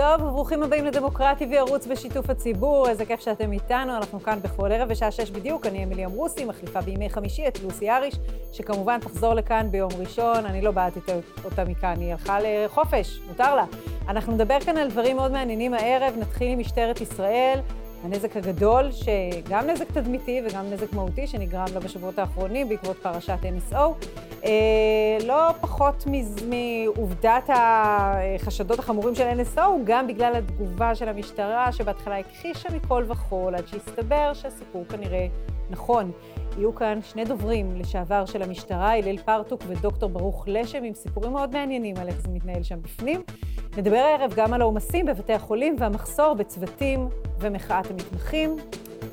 טוב, וברוכים הבאים לדמוקרטי וערוץ בשיתוף הציבור. איזה כיף שאתם איתנו, אנחנו כאן בכל ערב בשעה שש בדיוק. אני אמילי אמרוסי, מחליפה בימי חמישי את לוסי אריש, שכמובן תחזור לכאן ביום ראשון. אני לא באתי אותה מכאן, היא הלכה לחופש, מותר לה. אנחנו נדבר כאן על דברים מאוד מעניינים הערב, נתחיל עם משטרת ישראל. הנזק הגדול, שגם נזק תדמיתי וגם נזק מהותי שנגרם לה בשבועות האחרונים בעקבות פרשת NSO. אה, לא פחות מעובדת החשדות החמורים של NSO, גם בגלל התגובה של המשטרה, שבהתחלה הכחישה מכל וכול, עד שהסתבר שהסיפור כנראה נכון. יהיו כאן שני דוברים לשעבר של המשטרה, הלל פרטוק ודוקטור ברוך לשם, עם סיפורים מאוד מעניינים על איך זה מתנהל שם בפנים. נדבר הערב גם על העומסים בבתי החולים והמחסור בצוותים ומחאת המתמחים.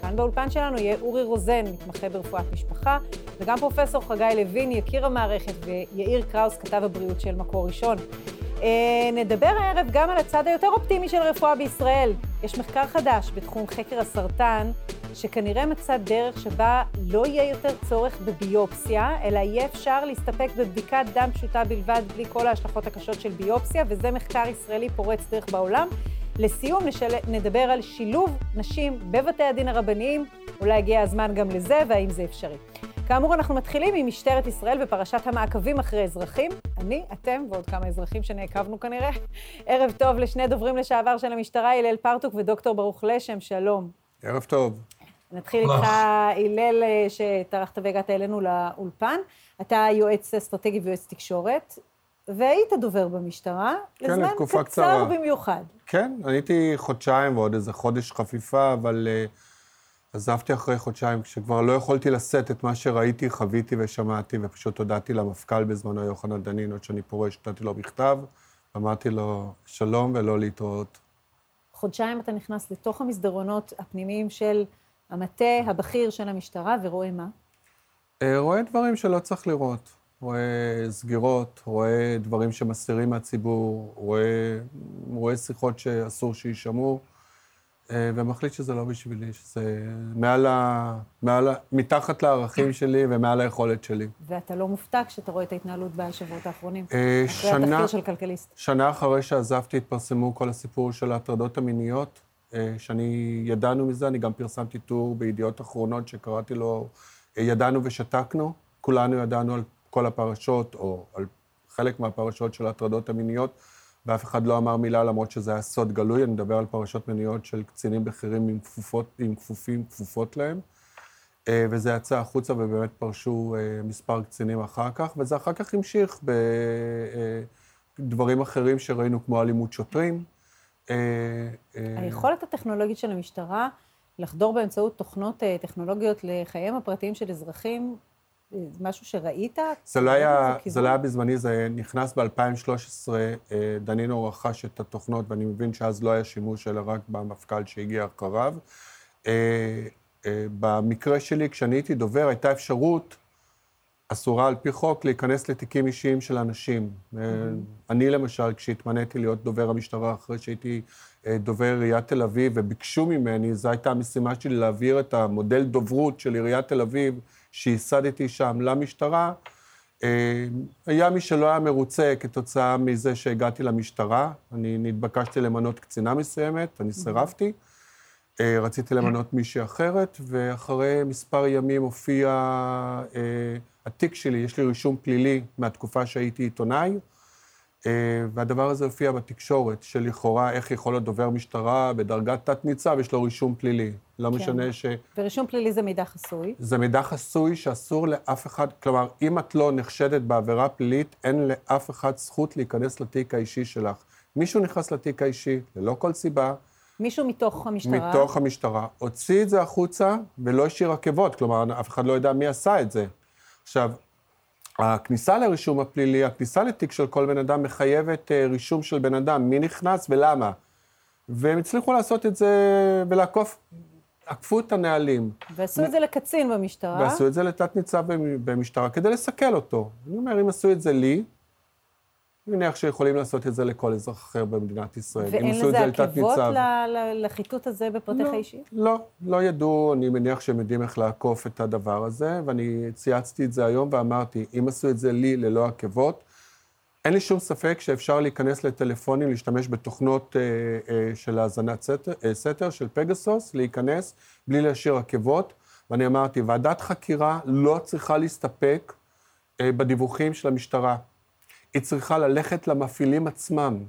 כאן באולפן שלנו יהיה אורי רוזן, מתמחה ברפואת משפחה, וגם פרופסור חגי לוין, יקיר המערכת, ויאיר קראוס, כתב הבריאות של מקור ראשון. אה, נדבר הערב גם על הצד היותר אופטימי של רפואה בישראל. יש מחקר חדש בתחום חקר הסרטן, שכנראה מצא דרך שבה לא יהיה יותר צורך בביופסיה, אלא יהיה אפשר להסתפק בבדיקת דם פשוטה בלבד, בלי כל ההשלכות הקשות של ביופסיה, וזה מחקר ישראלי פורץ דרך בעולם. לסיום נשל... נדבר על שילוב נשים בבתי הדין הרבניים, אולי הגיע הזמן גם לזה, והאם זה אפשרי. כאמור, אנחנו מתחילים עם משטרת ישראל ופרשת המעקבים אחרי אזרחים. אני, אתם ועוד כמה אזרחים שנעקבנו כנראה. ערב טוב לשני דוברים לשעבר של המשטרה, הלל פרטוק ודוקטור ברוך לשם, שלום. ערב טוב. נתחיל איתך, הלל, שטרחת והגעת אלינו לאולפן. אתה יועץ אסטרטגי ויועץ תקשורת, והיית דובר במשטרה, כן, לזמן קצר קצרה. במיוחד. כן, הייתי חודשיים ועוד איזה חודש חפיפה, אבל uh, עזבתי אחרי חודשיים, כשכבר לא יכולתי לשאת את מה שראיתי, חוויתי ושמעתי, ופשוט הודעתי למפכ"ל בזמנו, יוחנן דנין, עוד שאני פורש, נתתי לו מכתב, אמרתי לו שלום ולא להתראות. חודשיים אתה נכנס לתוך המסדרונות הפנימיים של המטה הבכיר של המשטרה, ורואה מה? אה, רואה דברים שלא צריך לראות. רואה סגירות, רואה דברים שמסתירים מהציבור, רואה, רואה שיחות שאסור שיישמעו, ומחליט שזה לא בשבילי, שזה מעל ה... מעל ה... מתחת לערכים שלי ומעל היכולת שלי. ואתה לא מופתע כשאתה רואה את ההתנהלות בשבועות האחרונים? אה, אחרי שנה, התחקיר של כלכליסט. שנה אחרי שעזבתי התפרסמו כל הסיפור של ההטרדות המיניות. אה, שאני, ידענו מזה, אני גם פרסמתי טור בידיעות אחרונות שקראתי לו ידענו ושתקנו. כולנו ידענו על כל הפרשות, או על חלק מהפרשות של ההטרדות המיניות, ואף אחד לא אמר מילה למרות שזה היה סוד גלוי. אני מדבר על פרשות מיניות של קצינים בכירים עם כפופות, עם כפופים, כפופות להם. אה, וזה יצא החוצה ובאמת פרשו אה, מספר קצינים אחר כך, וזה אחר כך המשיך בדברים אחרים שראינו, כמו אלימות שוטרים. היכולת הטכנולוגית של המשטרה לחדור באמצעות תוכנות טכנולוגיות לחייהם הפרטיים של אזרחים משהו שראית? זה לא היה, זה לא היה בזמני, זה נכנס ב-2013, אה, דנינו רכש את התוכנות, ואני מבין שאז לא היה שימוש, אלא רק במפכ"ל שהגיע אחריו. אה, אה, במקרה שלי, כשאני הייתי דובר, הייתה אפשרות אסורה על פי חוק להיכנס לתיקים אישיים של אנשים. אני למשל, כשהתמניתי להיות דובר המשטרה אחרי שהייתי דובר עיריית תל אביב, וביקשו ממני, זו הייתה המשימה שלי להעביר את המודל דוברות של עיריית תל אביב שייסדתי שם למשטרה, אה, היה מי שלא היה מרוצה כתוצאה מזה שהגעתי למשטרה. אני נתבקשתי למנות קצינה מסוימת, אני סירבתי. אה, רציתי למנות מישהי אחרת, ואחרי מספר ימים הופיע אה, התיק שלי, יש לי רישום פלילי מהתקופה שהייתי עיתונאי. אה, והדבר הזה הופיע בתקשורת, שלכאורה איך יכול להיות דובר משטרה בדרגת תת-ניצב, יש לו רישום פלילי. לא כן. משנה ש... ורישום פלילי זה מידע חסוי? זה מידע חסוי שאסור לאף אחד, כלומר, אם את לא נחשדת בעבירה פלילית, אין לאף אחד זכות להיכנס לתיק האישי שלך. מישהו נכנס לתיק האישי, ללא כל סיבה. מישהו מתוך המשטרה? מתוך המשטרה. הוציא את זה החוצה ולא השאיר עקבות, כלומר, אף אחד לא יודע מי עשה את זה. עכשיו, הכניסה לרישום הפלילי, הכניסה לתיק של כל בן אדם מחייבת אה, רישום של בן אדם, מי נכנס ולמה. והם הצליחו לעשות את זה ולעקוף, עקפו את הנהלים. ועשו את זה לקצין במשטרה. ועשו את זה לתת-ניצב במשטרה כדי לסכל אותו. אני אומר, אם עשו את זה לי, אני מניח שיכולים לעשות את זה לכל אזרח אחר במדינת ישראל. ואין לזה עקבות לחיטוט הזה בפרטיך לא, אישי? לא, לא ידעו, אני מניח שהם יודעים איך לעקוף את הדבר הזה, ואני צייצתי את זה היום ואמרתי, אם עשו את זה לי ללא עקבות, אין לי שום ספק שאפשר להיכנס לטלפונים, להשתמש בתוכנות אה, אה, של האזנת סתר, אה, סתר, של פגסוס, להיכנס בלי להשאיר עקבות. ואני אמרתי, ועדת חקירה לא צריכה להסתפק אה, בדיווחים של המשטרה. היא צריכה ללכת למפעילים עצמם,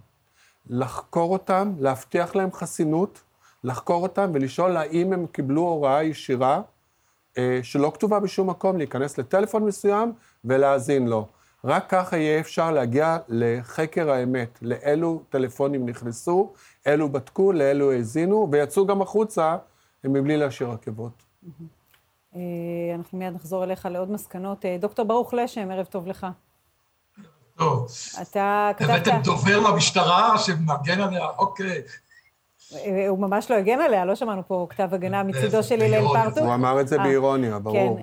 לחקור אותם, להבטיח להם חסינות, לחקור אותם ולשאול האם הם קיבלו הוראה ישירה אה, שלא כתובה בשום מקום, להיכנס לטלפון מסוים ולהאזין לו. רק ככה יהיה אפשר להגיע לחקר האמת, לאילו טלפונים נכנסו, אלו בדקו, לאלו האזינו, ויצאו גם החוצה מבלי להשאיר עקבות. אה, אנחנו מיד נחזור אליך לעוד מסקנות. אה, דוקטור ברוך לשם, ערב טוב לך. טוב. אתה כתבת... הבאתם דובר למשטרה שמגן עליה, אוקיי. אה, הוא ממש לא הגן עליה, לא שמענו פה כתב הגנה מצידו של הלל פרטו. הוא אמר את זה באירוניה, ברור.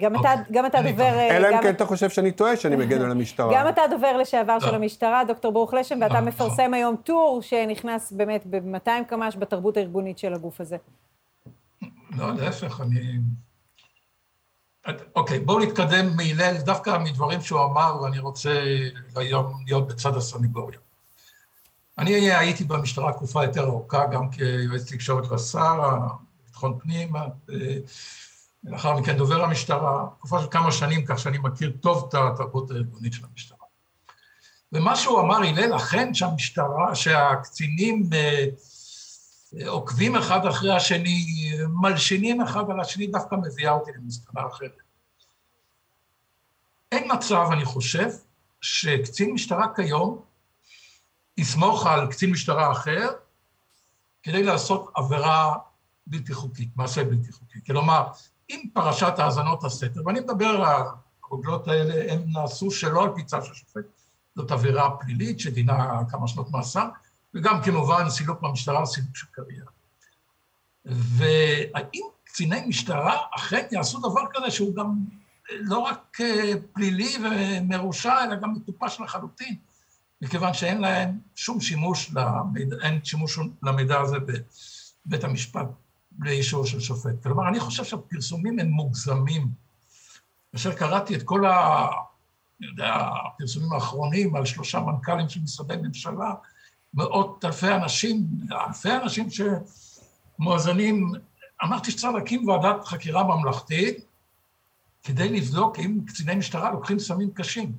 כן, גם אתה דובר... אלא אם כן אתה חושב שאני טועה שאני מגן על המשטרה. גם אתה דובר לשעבר של המשטרה, דוקטור ברוך לשם, ואתה מפרסם היום טור שנכנס באמת ב-200 קמ"ש בתרבות הארגונית של הגוף הזה. לא, להפך, אני... אוקיי, בואו נתקדם מהלל, דווקא מדברים שהוא אמר, ואני רוצה היום להיות בצד הסניגוריה. אני הייתי במשטרה תקופה יותר ארוכה, גם כיועץ תקשורת לשר, ביטחון פנים, ולאחר מכן דובר המשטרה, תקופה של כמה שנים, כך שאני מכיר טוב את התרבות הארגונית של המשטרה. ומה שהוא אמר, הלל, אכן שהמשטרה, שהקצינים אה, עוקבים אחד אחרי השני, מלשינים אחד על השני, דווקא מביאה אותי למסקנה אחרת. אין מצב, אני חושב, שקצין משטרה כיום יסמוך על קצין משטרה אחר כדי לעשות עבירה בלתי חוקית, מעשה בלתי חוקי. כלומר, אם פרשת האזנות הסתר, ואני מדבר, הרוגלות האלה, הם נעשו שלא על פי צו של שופט, זאת עבירה פלילית שדינה כמה שנות מאסר, וגם כמובן סילוק במשטרה, סילוק של קריירה. והאם קציני משטרה אכן יעשו דבר כזה שהוא גם לא רק אה, פלילי ומרושע, אלא גם מטופש לחלוטין, מכיוון שאין להם שום שימוש, למידע, אין שימוש למידע הזה בבית המשפט לאישור של שופט. כלומר, אני חושב שהפרסומים הם מוגזמים. כאשר קראתי את כל ה... יודע, הפרסומים האחרונים על שלושה מנכ"לים של משרדי ממשלה, מאות אלפי אנשים, אלפי אנשים שמואזנים, אמרתי שצריך להקים ועדת חקירה ממלכתית כדי לבדוק אם קציני משטרה לוקחים סמים קשים.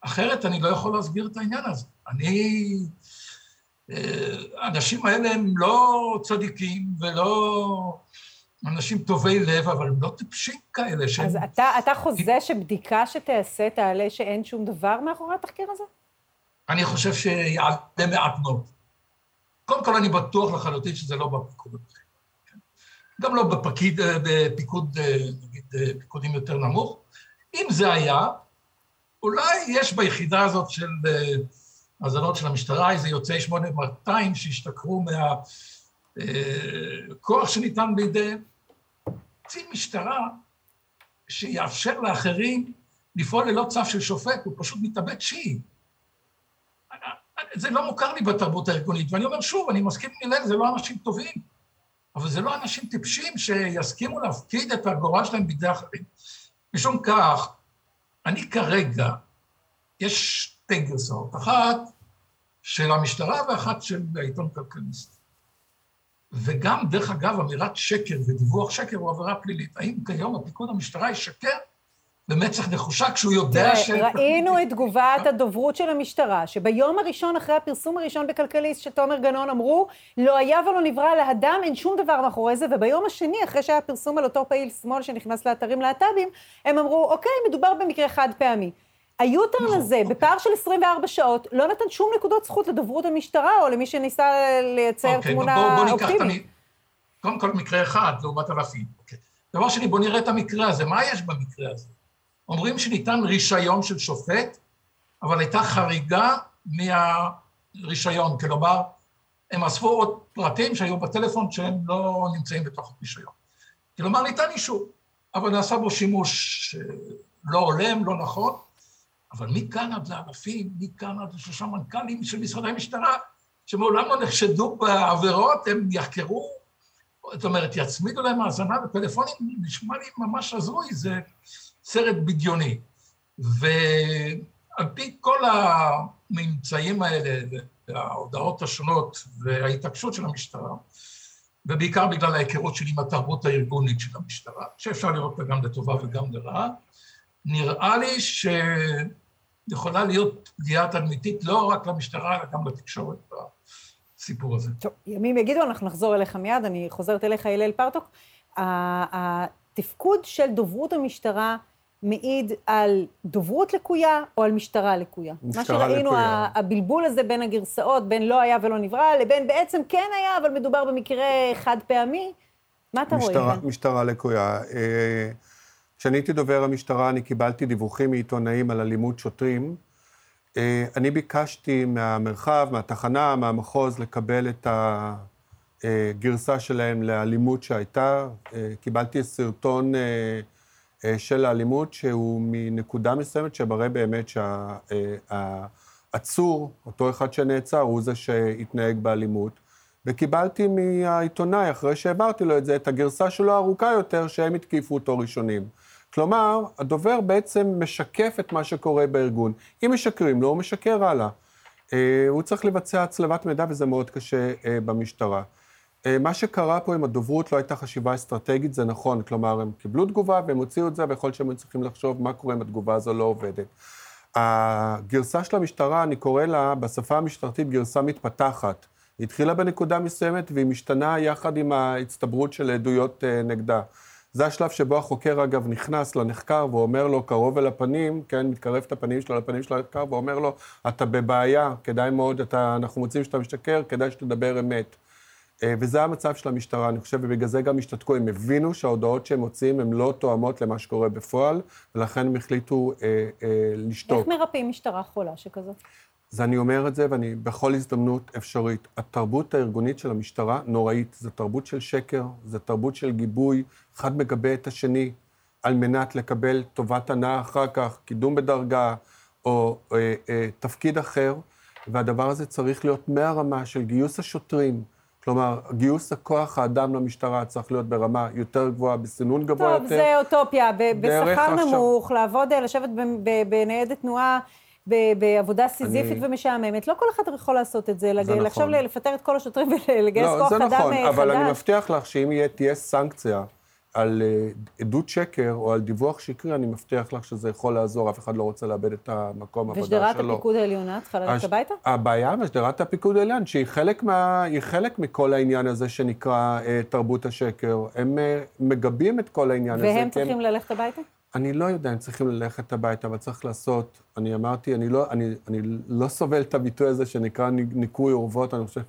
אחרת אני לא יכול להסביר את העניין הזה. אני... אה, האנשים האלה הם לא צדיקים ולא אנשים טובי לב, אבל הם לא טיפשים כאלה שהם... אז אתה, אתה חוזה שבדיקה שתעשה תעלה שאין שום דבר מאחורי התחקיר הזה? אני חושב שיעלה מעט מאוד. קודם כל, אני בטוח לחלוטין שזה לא בפיקוד. גם לא בפקיד, בפיקוד, נגיד, פיקודים יותר נמוך. אם זה היה, אולי יש ביחידה הזאת של האזנות של המשטרה איזה יוצאי 8200 שהשתכרו מהכוח אה, שניתן בידי קצין משטרה שיאפשר לאחרים לפעול ללא צו של שופט, הוא פשוט מתאבד שיעי. זה לא מוכר לי בתרבות הארגונית, ואני אומר שוב, אני מסכים עם הלל, זה לא אנשים טובים, אבל זה לא אנשים טיפשים שיסכימו להפקיד את הגורל שלהם בידי אחרים. משום כך, אני כרגע, יש שתי גרסאות, אחת של המשטרה ואחת של העיתון כלכליסט. וגם, דרך אגב, אמירת שקר ודיווח שקר הוא עבירה פלילית. האם כיום הפיקוד המשטרה ישקר במצח נחושה כשהוא יודע ש... ראינו את תגובת הדוברות של המשטרה, שביום הראשון אחרי הפרסום הראשון בכלכליסט של תומר גנון אמרו, לא היה ולא נברא לאדם, אין שום דבר מאחורי זה, וביום השני, אחרי שהיה פרסום על אותו פעיל שמאל שנכנס לאתרים להט"בים, הם אמרו, אוקיי, מדובר במקרה חד פעמי. היוטרן נכון, הזה, אוקיי. בפער של 24 שעות, לא נתן שום נקודות זכות לדוברות המשטרה, או למי שניסה לייצר אוקיי, תמונה בוא, בוא אופטימית. קודם כל מקרה אחד לעומת אלפים. אוקיי. דבר שני, בוא נראה את המקרה הזה, מה יש במקרה הזה? אומרים שניתן רישיון של שופט, אבל הייתה חריגה מהרישיון, כלומר, הם אספו עוד פרטים שהיו בטלפון שהם לא נמצאים בתוך הרישיון. כלומר, ניתן אישור, אבל נעשה בו שימוש לא הולם, לא נכון, אבל מכאן עד לאלפים, מכאן עד לשלושה מנכ"לים של משרדי משטרה, שמעולם לא נחשדו בעבירות, הם יחקרו, זאת אומרת, יצמידו להם האזנה בפלאפונים, נשמע לי ממש הזוי, זה... סרט בדיוני. על פי כל הממצאים האלה וההודעות השונות וההתעקשות של המשטרה, ובעיקר בגלל ההיכרות שלי עם התרבות הארגונית של המשטרה, שאפשר לראות אותה גם לטובה וגם לרעה, נראה לי שיכולה להיות פגיעה תדמיתית לא רק למשטרה, אלא גם לתקשורת בסיפור הזה. טוב, ימים יגידו, אנחנו נחזור אליך מיד, אני חוזרת אליך, הלל פרטוק. התפקוד של דוברות המשטרה מעיד על דוברות לקויה או על משטרה לקויה? משטרה לקויה. מה שראינו, לקויה. הבלבול הזה בין הגרסאות, בין לא היה ולא נברא, לבין בעצם כן היה, אבל מדובר במקרה חד פעמי, מה אתה משטרה, רואה? משטרה לקויה. אה, כשאני הייתי דובר המשטרה, אני קיבלתי דיווחים מעיתונאים על אלימות שוטרים. אה, אני ביקשתי מהמרחב, מהתחנה, מהמחוז, לקבל את הגרסה שלהם לאלימות שהייתה. אה, קיבלתי סרטון של האלימות, שהוא מנקודה מסוימת שמראה באמת שהעצור, אותו אחד שנעצר, הוא זה שהתנהג באלימות. וקיבלתי מהעיתונאי, אחרי שהעברתי לו את זה, את הגרסה שלו הארוכה יותר, שהם התקיפו אותו ראשונים. כלומר, הדובר בעצם משקף את מה שקורה בארגון. אם משקרים לו, הוא משקר הלאה. אה, הוא צריך לבצע הצלבת מידע, וזה מאוד קשה אה, במשטרה. אה, מה שקרה פה עם הדוברות לא הייתה חשיבה אסטרטגית, זה נכון. כלומר, הם קיבלו תגובה והם הוציאו את זה, ויכול להיות שהם היו צריכים לחשוב מה קורה אם התגובה הזו לא עובדת. הגרסה של המשטרה, אני קורא לה בשפה המשטרתית גרסה מתפתחת. היא התחילה בנקודה מסוימת והיא משתנה יחד עם ההצטברות של עדויות נגדה. זה השלב שבו החוקר, אגב, נכנס לנחקר ואומר לו, קרוב אל הפנים, כן, מתקרב את הפנים שלו לפנים של הנחקר, ואומר לו, אתה בבעיה, כדאי מאוד, אתה, אנחנו מוצאים שאתה משקר, כדאי שתדבר אמת. אה, וזה המצב של המשטרה, אני חושב, ובגלל זה גם השתתקו, הם הבינו שההודעות שהם מוציאים הן לא תואמות למה שקורה בפועל, ולכן הם החליטו אה, אה, לשתוק. איך מרפאים משטרה חולה שכזאת? אז אני אומר את זה, ואני בכל הזדמנות אפשרית. התרבות הארגונית של המשטרה נוראית. זו תרבות של שקר, זו תרבות של גיבוי, אחד מגבה את השני, על מנת לקבל טובת הנאה אחר כך, קידום בדרגה, או אה, אה, תפקיד אחר, והדבר הזה צריך להיות מהרמה של גיוס השוטרים. כלומר, גיוס הכוח האדם למשטרה צריך להיות ברמה יותר גבוהה, בסינון גבוה טוב, יותר. טוב, זה אוטופיה. בשכר עכשיו- נמוך, לעבוד, אה, לשבת בניידת תנועה. בעבודה סיזיפית אני- ומשעממת, לא כל אחד יכול לעשות את זה, לג- זה נכון. לחשוב לפטר את כל השוטרים ולגייס כוח לא, אדם זה חדש. נכון, אבל אני מבטיח לך שאם יהיה- תהיה סנקציה על אה, עדות שקר או על דיווח שקרי, אני מבטיח לך שזה יכול לעזור, אף אחד לא רוצה לאבד את המקום העבודה שלו. ושדרת הפיקוד העליונה צריכה ללכת הש- הביתה? הבעיה בשדרת הפיקוד העליון, שהיא חלק, מה, חלק מכל העניין הזה שנקרא אה, תרבות השקר. הם אה, מגבים את כל העניין הזה. והם הם- צריכים ללכת הביתה? אני לא יודע אם צריכים ללכת הביתה, אבל צריך לעשות, אני אמרתי, אני לא, אני, אני לא סובל את הביטוי הזה שנקרא ניקוי אורוות, אני חושב,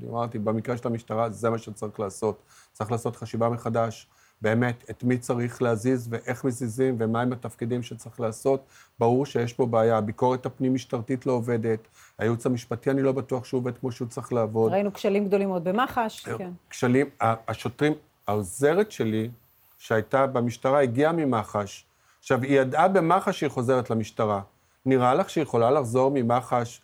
אני אמרתי, במקרה של המשטרה, זה מה שצריך לעשות. צריך לעשות חשיבה מחדש, באמת, את מי צריך להזיז ואיך מזיזים ומהם התפקידים שצריך לעשות. ברור שיש פה בעיה, הביקורת הפנים-משטרתית לא עובדת, הייעוץ המשפטי, אני לא בטוח שהוא עובד כמו שהוא צריך לעבוד. ראינו כשלים גדולים מאוד במח"ש, כן. כשלים, השוטרים, העוזרת שלי, שהייתה במשטרה, הגיעה ממח"ש. עכשיו, היא ידעה במח"ש שהיא חוזרת למשטרה. נראה לך שהיא יכולה לחזור ממח"ש,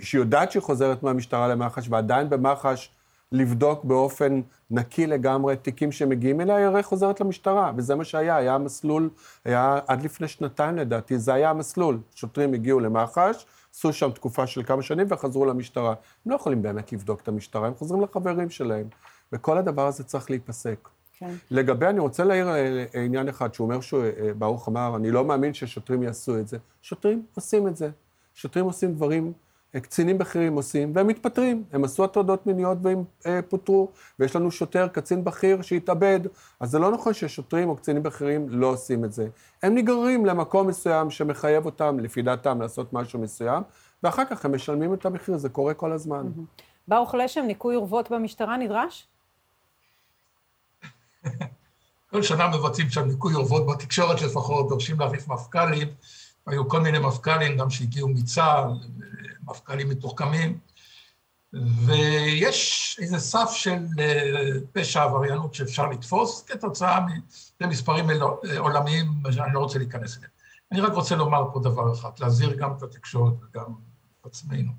שהיא יודעת שהיא חוזרת מהמשטרה למח"ש, ועדיין במח"ש לבדוק באופן נקי לגמרי תיקים שמגיעים אליה, היא הרי חוזרת למשטרה, וזה מה שהיה, היה מסלול, היה עד לפני שנתיים לדעתי, זה היה המסלול. שוטרים הגיעו למח"ש, עשו שם תקופה של כמה שנים וחזרו למשטרה. הם לא יכולים באמת לבדוק את המשטרה, הם חוזרים לחברים שלהם. וכל הדבר הזה צריך להיפסק. כן. לגבי, אני רוצה להעיר אה, אה, עניין אחד, שהוא אומר שברוך אמר, אני לא מאמין ששוטרים יעשו את זה. שוטרים עושים את זה. שוטרים עושים דברים, אה, קצינים בכירים עושים, והם מתפטרים. הם עשו הטרדות מיניות והם אה, פוטרו, ויש לנו שוטר, קצין בכיר, שהתאבד. אז זה לא נכון ששוטרים או קצינים בכירים לא עושים את זה. הם נגררים למקום מסוים שמחייב אותם, לפי דעתם, לעשות משהו מסוים, ואחר כך הם משלמים את המחיר, זה קורה כל הזמן. ברוך לשם, ניקוי אורוות במשטרה נדרש? כל שנה מבצעים שם ניקוי אורוות בתקשורת לפחות, דורשים להחליף מפכ"לים. היו כל מיני מפכ"לים, גם שהגיעו מצה"ל, מפכ"לים מתוחכמים. ויש איזה סף של אה, פשע עבריינות שאפשר לתפוס כתוצאה ממספרים עולמיים שאני לא רוצה להיכנס אליהם. אני רק רוצה לומר פה דבר אחד, להזהיר גם את התקשורת וגם את עצמנו.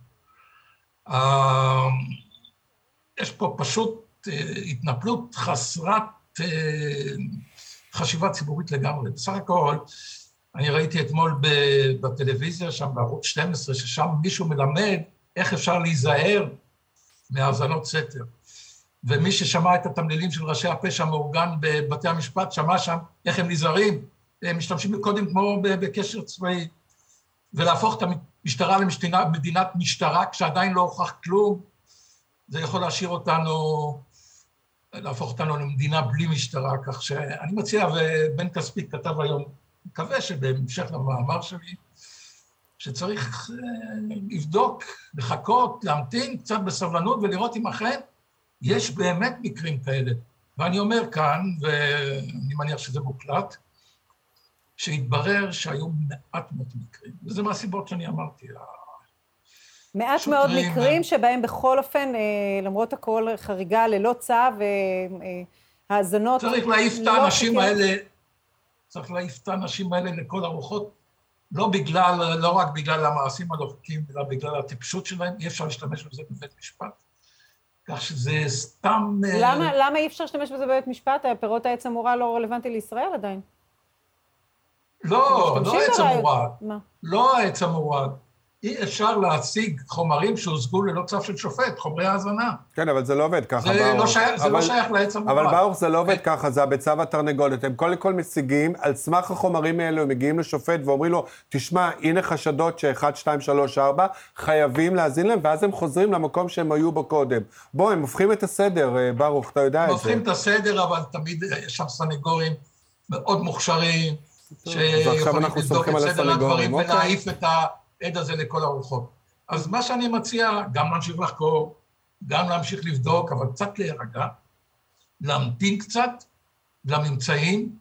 אה, יש פה פשוט אה, התנפלות חסרת אה, חשיבה ציבורית לגמרי. בסך הכל, אני ראיתי אתמול בטלוויזיה, שם בערוץ 12, ששם מישהו מלמד איך אפשר להיזהר מהאזנות סתר. ומי ששמע את התמלילים של ראשי הפשע המאורגן בבתי המשפט, שמע שם איך הם נזהרים, הם משתמשים קודם כמו בקשר צבאי, ולהפוך את המשטרה למדינת משטרה כשעדיין לא הוכח כלום, זה יכול להשאיר אותנו, להפוך אותנו למדינה בלי משטרה, כך שאני מציע, ובן כספי כתב היום, מקווה שבהמשך למאמר שלי, שצריך אה, לבדוק, לחכות, להמתין קצת בסבלנות ולראות אם אכן יש באמת מקרים כאלה. ואני אומר כאן, ואני מניח שזה מוקלט, שהתברר שהיו מעט מאוד מקרים, וזה מהסיבות שאני אמרתי. מעט שוטרים, מאוד מקרים שבהם בכל אופן, אה, למרות הכל, חריגה ללא צו. אה, צריך להעיף את לא האנשים האלה, צריך להעיף את האנשים האלה לכל הרוחות, לא בגלל, לא רק בגלל המעשים הלא חוקיים, אלא בגלל הטיפשות שלהם, אי אפשר להשתמש בזה בבית משפט. כך שזה סתם... למה, למה אי אפשר להשתמש בזה בבית משפט? פירות העץ המורה לא רלוונטי לישראל עדיין. לא, לא העץ המורד. לא העץ המורד. אי אפשר להשיג חומרים שהושגו ללא צו של שופט, חומרי האזנה. כן, אבל זה לא עובד ככה, זה ברוך. לא שייך, זה לא שייך לעץ המורד. אבל ברוך, זה לא עובד ככה, זה הביצה והתרנגולת. הם קודם כל משיגים, על סמך החומרים האלו, הם מגיעים לשופט ואומרים לו, תשמע, הנה חשדות ש-1, 2, 3, 4, חייבים להאזין להם, ואז הם חוזרים למקום שהם היו בו קודם. בוא, הם הופכים את הסדר, אה, ברוך, אתה יודע את זה. הופכים את הסדר, אבל תמיד יש שם סנגורים מאוד מוכשרים, שיכולים לבדוק את סדר הדברים אוקיי. ולהעיף את ה... העד הזה לכל הרוחות. אז מה שאני מציע, גם להמשיך לחקור, גם להמשיך לבדוק, אבל קצת להירגע, להמתין קצת לממצאים,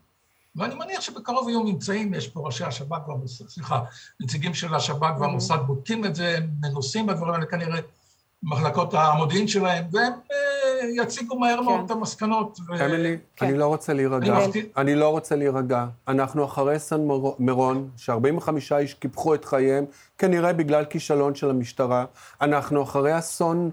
ואני מניח שבקרוב יהיו ממצאים, יש פה ראשי השב"כ והמוסד, סליחה, נציגים של השב"כ והמוסד בודקים את זה, מנוסים בדברים האלה כנראה, מחלקות המודיעין שלהם, והם אה, יציגו מהר מאוד כן. את המסקנות. אמילי, כן. אני לא רוצה להירגע. אני לא רוצה להירגע. אנחנו אחרי סן מירון, ש-45 איש קיפחו את חייהם, כנראה בגלל כישלון של המשטרה. אנחנו אחרי אסון,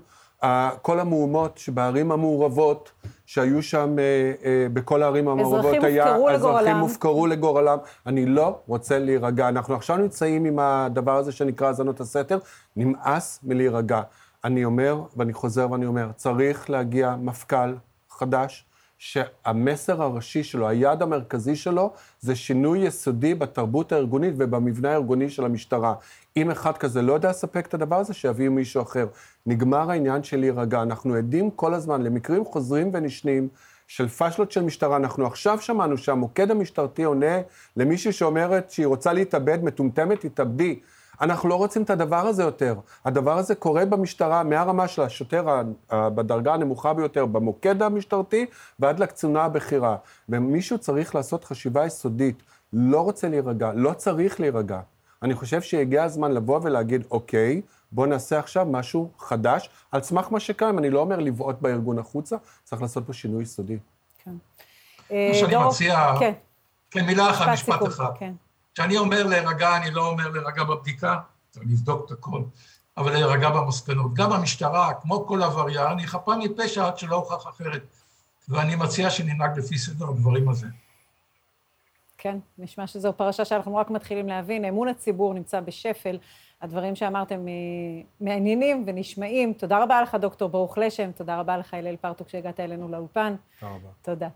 כל המהומות שבערים המעורבות, שהיו שם אה, אה, בכל הערים המעורבות, היה... אזרחים הופקרו לגורלם. אזרחים הופקרו לגורלם. אני לא רוצה להירגע. אנחנו עכשיו נמצאים עם הדבר הזה שנקרא האזנות הסתר, נמאס מלהירגע. אני אומר, ואני חוזר ואני אומר, צריך להגיע מפכ"ל חדש, שהמסר הראשי שלו, היעד המרכזי שלו, זה שינוי יסודי בתרבות הארגונית ובמבנה הארגוני של המשטרה. אם אחד כזה לא יודע לספק את הדבר הזה, שיביאו מישהו אחר. נגמר העניין של להירגע. אנחנו עדים כל הזמן למקרים חוזרים ונשנים של פשלות של משטרה. אנחנו עכשיו שמענו שהמוקד המשטרתי עונה למישהי שאומרת שהיא רוצה להתאבד, מטומטמת, תתאבדי. אנחנו לא רוצים את הדבר הזה יותר. הדבר הזה קורה במשטרה, מהרמה של השוטר בדרגה הנמוכה ביותר, במוקד המשטרתי, ועד לקצונה הבכירה. ומישהו צריך לעשות חשיבה יסודית. לא רוצה להירגע, לא צריך להירגע. אני חושב שהגיע הזמן לבוא ולהגיד, אוקיי, בוא נעשה עכשיו משהו חדש, על סמך מה שקיים. אני לא אומר לבעוט בארגון החוצה, צריך לעשות פה שינוי יסודי. כן. מה שאני מציע, כן. כן, מילה אחת, משפט אחד. כן. כשאני אומר להירגע, אני לא אומר להירגע בבדיקה, צריך לבדוק את הכל, אבל להירגע במסקנות. גם המשטרה, כמו כל עבריין, היא חפה מפשע עד שלא הוכח אחרת. ואני מציע שננהג לפי סדר הדברים הזה. כן, נשמע שזו פרשה שאנחנו רק מתחילים להבין. אמון הציבור נמצא בשפל. הדברים שאמרתם אה, מעניינים ונשמעים. תודה רבה לך, דוקטור ברוך לשם. תודה רבה לך, הלל פרטוק, שהגעת אלינו לאולפן. תודה רבה. תודה.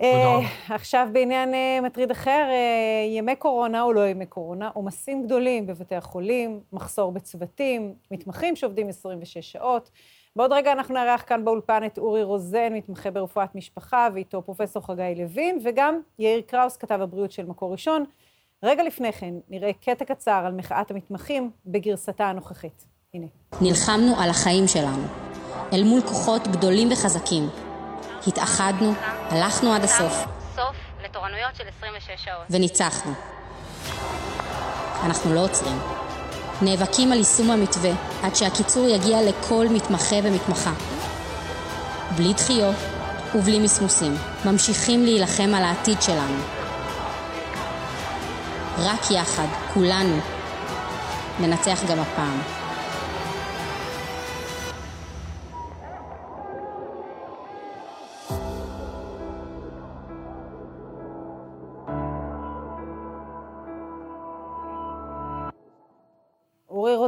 אה, עכשיו בעניין אה, מטריד אחר, אה, ימי קורונה או לא ימי קורונה, עומסים גדולים בבתי החולים, מחסור בצוותים, מתמחים שעובדים 26 שעות. בעוד רגע אנחנו נארח כאן באולפן את אורי רוזן, מתמחה ברפואת משפחה, ואיתו פרופסור חגי לוין, וגם יאיר קראוס, כתב הבריאות של מקור ראשון. רגע לפני כן, נראה קטע קצר על מחאת המתמחים בגרסתה הנוכחית. הנה. נלחמנו על החיים שלנו, אל מול כוחות גדולים וחזקים, התאחדנו, הלכנו עד הסוף. סוף לתורנויות של 26 שעות. וניצחנו. אנחנו לא עוצרים. נאבקים על יישום המתווה עד שהקיצור יגיע לכל מתמחה ומתמחה. בלי דחיות ובלי מסמוסים, ממשיכים להילחם על העתיד שלנו. רק יחד, כולנו, ננצח גם הפעם.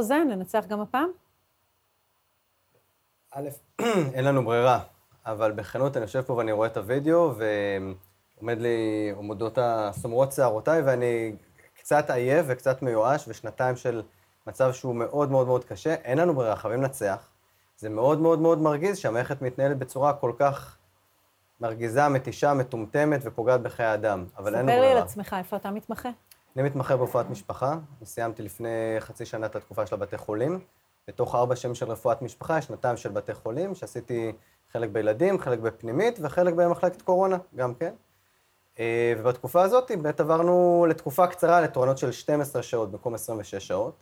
רוזן, ננצח גם הפעם? א', אין לנו ברירה, אבל בכנות אני יושב פה ואני רואה את הוידאו, ועומד לי, עומדות הסומרות שערותיי, ואני קצת עייף וקצת מיואש, ושנתיים של מצב שהוא מאוד מאוד מאוד קשה. אין לנו ברירה, חייבים לנצח. זה מאוד מאוד מאוד מרגיז שהמערכת מתנהלת בצורה כל כך מרגיזה, מתישה, מטומטמת ופוגעת בחיי אדם, אבל אין לנו ברירה. ספר לי על עצמך, איפה אתה מתמחה? אני מתמחה ברפואת משפחה, סיימתי לפני חצי שנה את התקופה של הבתי חולים. בתוך ארבע שנים של רפואת משפחה, יש שנתיים של בתי חולים, שעשיתי חלק בילדים, חלק בפנימית וחלק במחלקת קורונה, גם כן. אה, ובתקופה הזאת באמת עברנו לתקופה קצרה לתורנות של 12 שעות במקום 26 שעות.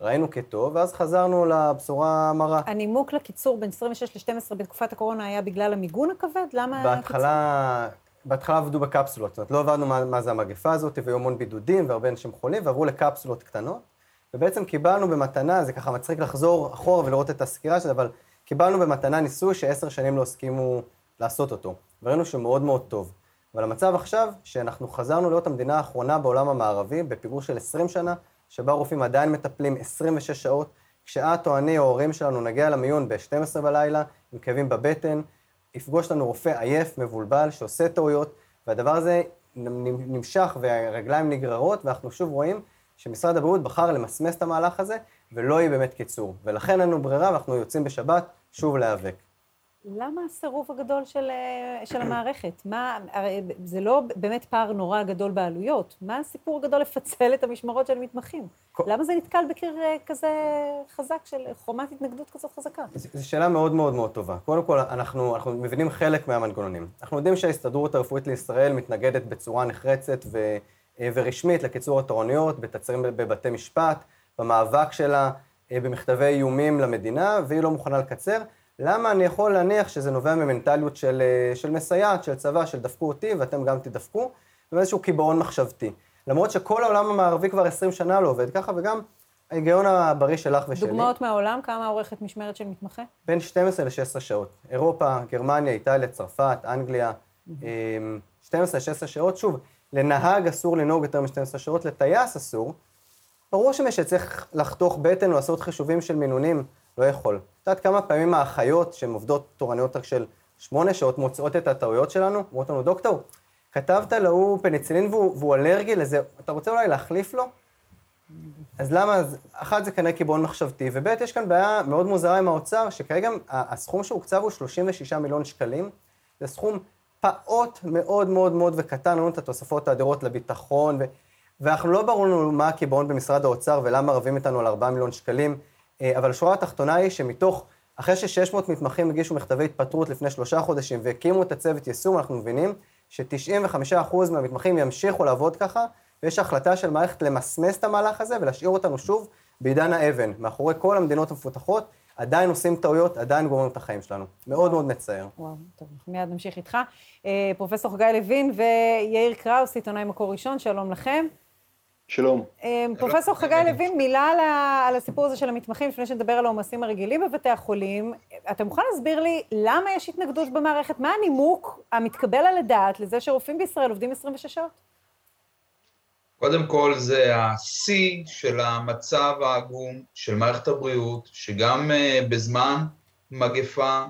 ראינו כטוב, ואז חזרנו לבשורה המרה. הנימוק לקיצור בין 26 ל-12 בתקופת הקורונה היה בגלל המיגון הכבד? למה בהתחלה, בהתחלה עבדו בקפסולות, זאת אומרת, לא הבנו מה, מה זה המגפה הזאת, והיו המון בידודים והרבה אנשים חולים, ועברו לקפסולות קטנות, ובעצם קיבלנו במתנה, זה ככה מצחיק לחזור אחורה ולראות את הסקירה של אבל קיבלנו במתנה ניסוי שעשר שנים לא הסכימו לעשות אותו, וראינו שהוא מאוד מאוד טוב. אבל המצב עכשיו, שאנחנו חזרנו להיות המדינה האחרונה בעולם המערבי, בפיגור של 20 שנה, שבה רופאים עדיין מטפלים 26 שעות, כשאת או אני או ההורים שלנו נגיע למיון ב-12 בלילה, עם כאבים בבטן, יפגוש לנו רופא עייף, מבולבל, שעושה טעויות, והדבר הזה נמשך והרגליים נגררות, ואנחנו שוב רואים שמשרד הבריאות בחר למסמס את המהלך הזה, ולא יהיה באמת קיצור. ולכן אין לנו ברירה, ואנחנו יוצאים בשבת שוב להיאבק. למה הסירוב הגדול של, אה, של המערכת? מה, הרי זה לא באמת פער נורא גדול בעלויות. מה הסיפור הגדול לפצל את המשמרות של מתמחים? כל... למה זה נתקל בקיר אה, כזה חזק, של חומת התנגדות כזאת חזקה? זו שאלה מאוד מאוד מאוד טובה. קודם כל, אנחנו, אנחנו מבינים חלק מהמנגנונים. אנחנו יודעים שההסתדרות הרפואית לישראל מתנגדת בצורה נחרצת ו, אה, ורשמית לקיצור התורנויות, בתצהירים בבתי משפט, במאבק שלה, במכתבי איומים למדינה, והיא לא מוכנה לקצר. למה אני יכול להניח שזה נובע ממנטליות של, אה, של מסייעת, של צבא, של דפקו אותי ואתם גם תדפקו, ואיזשהו קיבעון מחשבתי. למרות שכל העולם המערבי כבר 20 שנה לא עובד ככה, וגם ההיגיון הבריא שלך ושלי. דוגמאות מהעולם, כמה אורכת משמרת של מתמחה? בין 12 ל-16 שעות. אירופה, גרמניה, איטליה, צרפת, אנגליה, 12 ל 16 שעות. שוב, לנהג אסור לנהוג יותר מ-12 שעות, לטייס אסור. ברור שמי שצריך לחתוך בטן או לעשות חישובים של מינונים, לא יכול. את יודעת כמה פעמים האחיות, שהן עובדות תורניות רק של שמונה שעות, מוצאות את הטעויות שלנו? אומרות לנו, דוקטור, כתבת להוא פניצילין והוא, והוא אלרגי לזה, אתה רוצה אולי להחליף לו? אז למה, אז אחת זה כנראה קיבעון מחשבתי, וב' יש כאן בעיה מאוד מוזרה עם האוצר, שכרגע הסכום שהוקצב הוא 36 מיליון שקלים, זה סכום פעוט מאוד מאוד מאוד וקטן, לנו את התוספות האדירות לביטחון, ו... ואנחנו לא ברור לנו מה הקיבעון במשרד האוצר ולמה רבים איתנו על 4 מיליון שקלים. אה, אבל השורה התחתונה היא שמתוך, אחרי ש-600 מתמחים הגישו מכתבי התפטרות לפני שלושה חודשים והקימו את הצוות יישום, אנחנו מבינים ש-95% מהמתמחים ימשיכו לעבוד ככה, ויש החלטה של מערכת למסמס את המהלך הזה ולהשאיר אותנו שוב בעידן האבן. מאחורי כל המדינות המפותחות, עדיין עושים טעויות, עדיין גומרים את החיים שלנו. מאוד מאוד מצער. וואו, טוב, מיד נמשיך איתך. אה, פרופסור חגי לוין ויאיר קראוס, עיתונאי מקור ראשון, שלום לכם. שלום. אמ, פרופסור חגי לוין, מילה על הסיפור הזה של המתמחים, לפני שנדבר על העומסים הרגילים בבתי החולים. אתה מוכן להסביר לי למה יש התנגדות במערכת? מה הנימוק המתקבל על הדעת לזה שרופאים בישראל עובדים 26 שעות? קודם כל זה השיא של המצב העגום של מערכת הבריאות, שגם אה, בזמן מגפה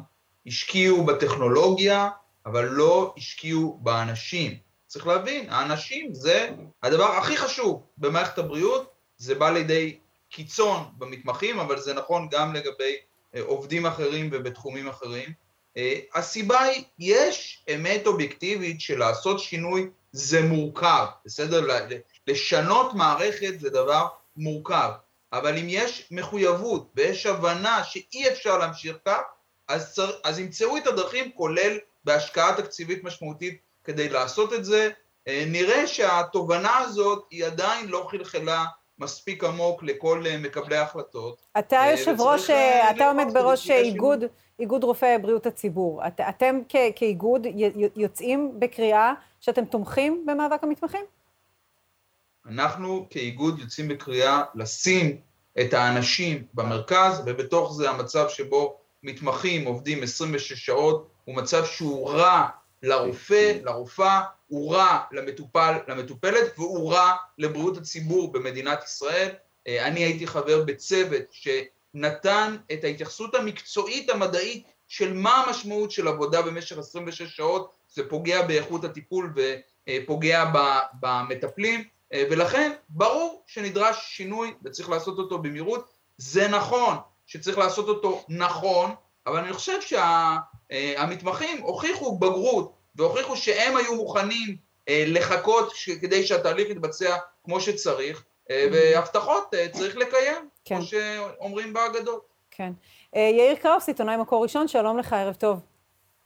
השקיעו בטכנולוגיה, אבל לא השקיעו באנשים. צריך להבין, האנשים זה הדבר הכי חשוב במערכת הבריאות, זה בא לידי קיצון במתמחים, אבל זה נכון גם לגבי אה, עובדים אחרים ובתחומים אחרים. אה, הסיבה היא, יש אמת אובייקטיבית של לעשות שינוי זה מורכב, בסדר? לשנות מערכת זה דבר מורכב, אבל אם יש מחויבות ויש הבנה שאי אפשר להמשיך כך, אז, צר, אז ימצאו את הדרכים, כולל בהשקעה תקציבית משמעותית כדי לעשות את זה, אה, נראה שהתובנה הזאת היא עדיין לא חלחלה מספיק עמוק לכל אה, מקבלי ההחלטות. אתה אה, יושב ראש, אתה עומד בראש איגוד, איגוד רופאי בריאות הציבור. את, אתם כ, כאיגוד יוצאים בקריאה שאתם תומכים במאבק המתמחים? אנחנו כאיגוד יוצאים בקריאה לשים את האנשים במרכז, ובתוך זה המצב שבו מתמחים עובדים 26 שעות הוא מצב שהוא רע לרופא, לרופאה, הוא רע למטופל, למטופלת, והוא רע לבריאות הציבור במדינת ישראל. אני הייתי חבר בצוות שנתן את ההתייחסות המקצועית המדעית של מה המשמעות של עבודה במשך 26 שעות, זה פוגע באיכות הטיפול ופוגע במטפלים, ולכן ברור שנדרש שינוי וצריך לעשות אותו במהירות. זה נכון שצריך לעשות אותו נכון, אבל אני חושב שהמתמחים הוכיחו בגרות והוכיחו שהם היו מוכנים אה, לחכות כדי שהתהליך יתבצע כמו שצריך, אה, והבטחות אה, צריך לקיים, כן. כמו שאומרים באגדות. כן. יאיר קראוס, עיתונאי מקור ראשון, שלום לך, ערב טוב.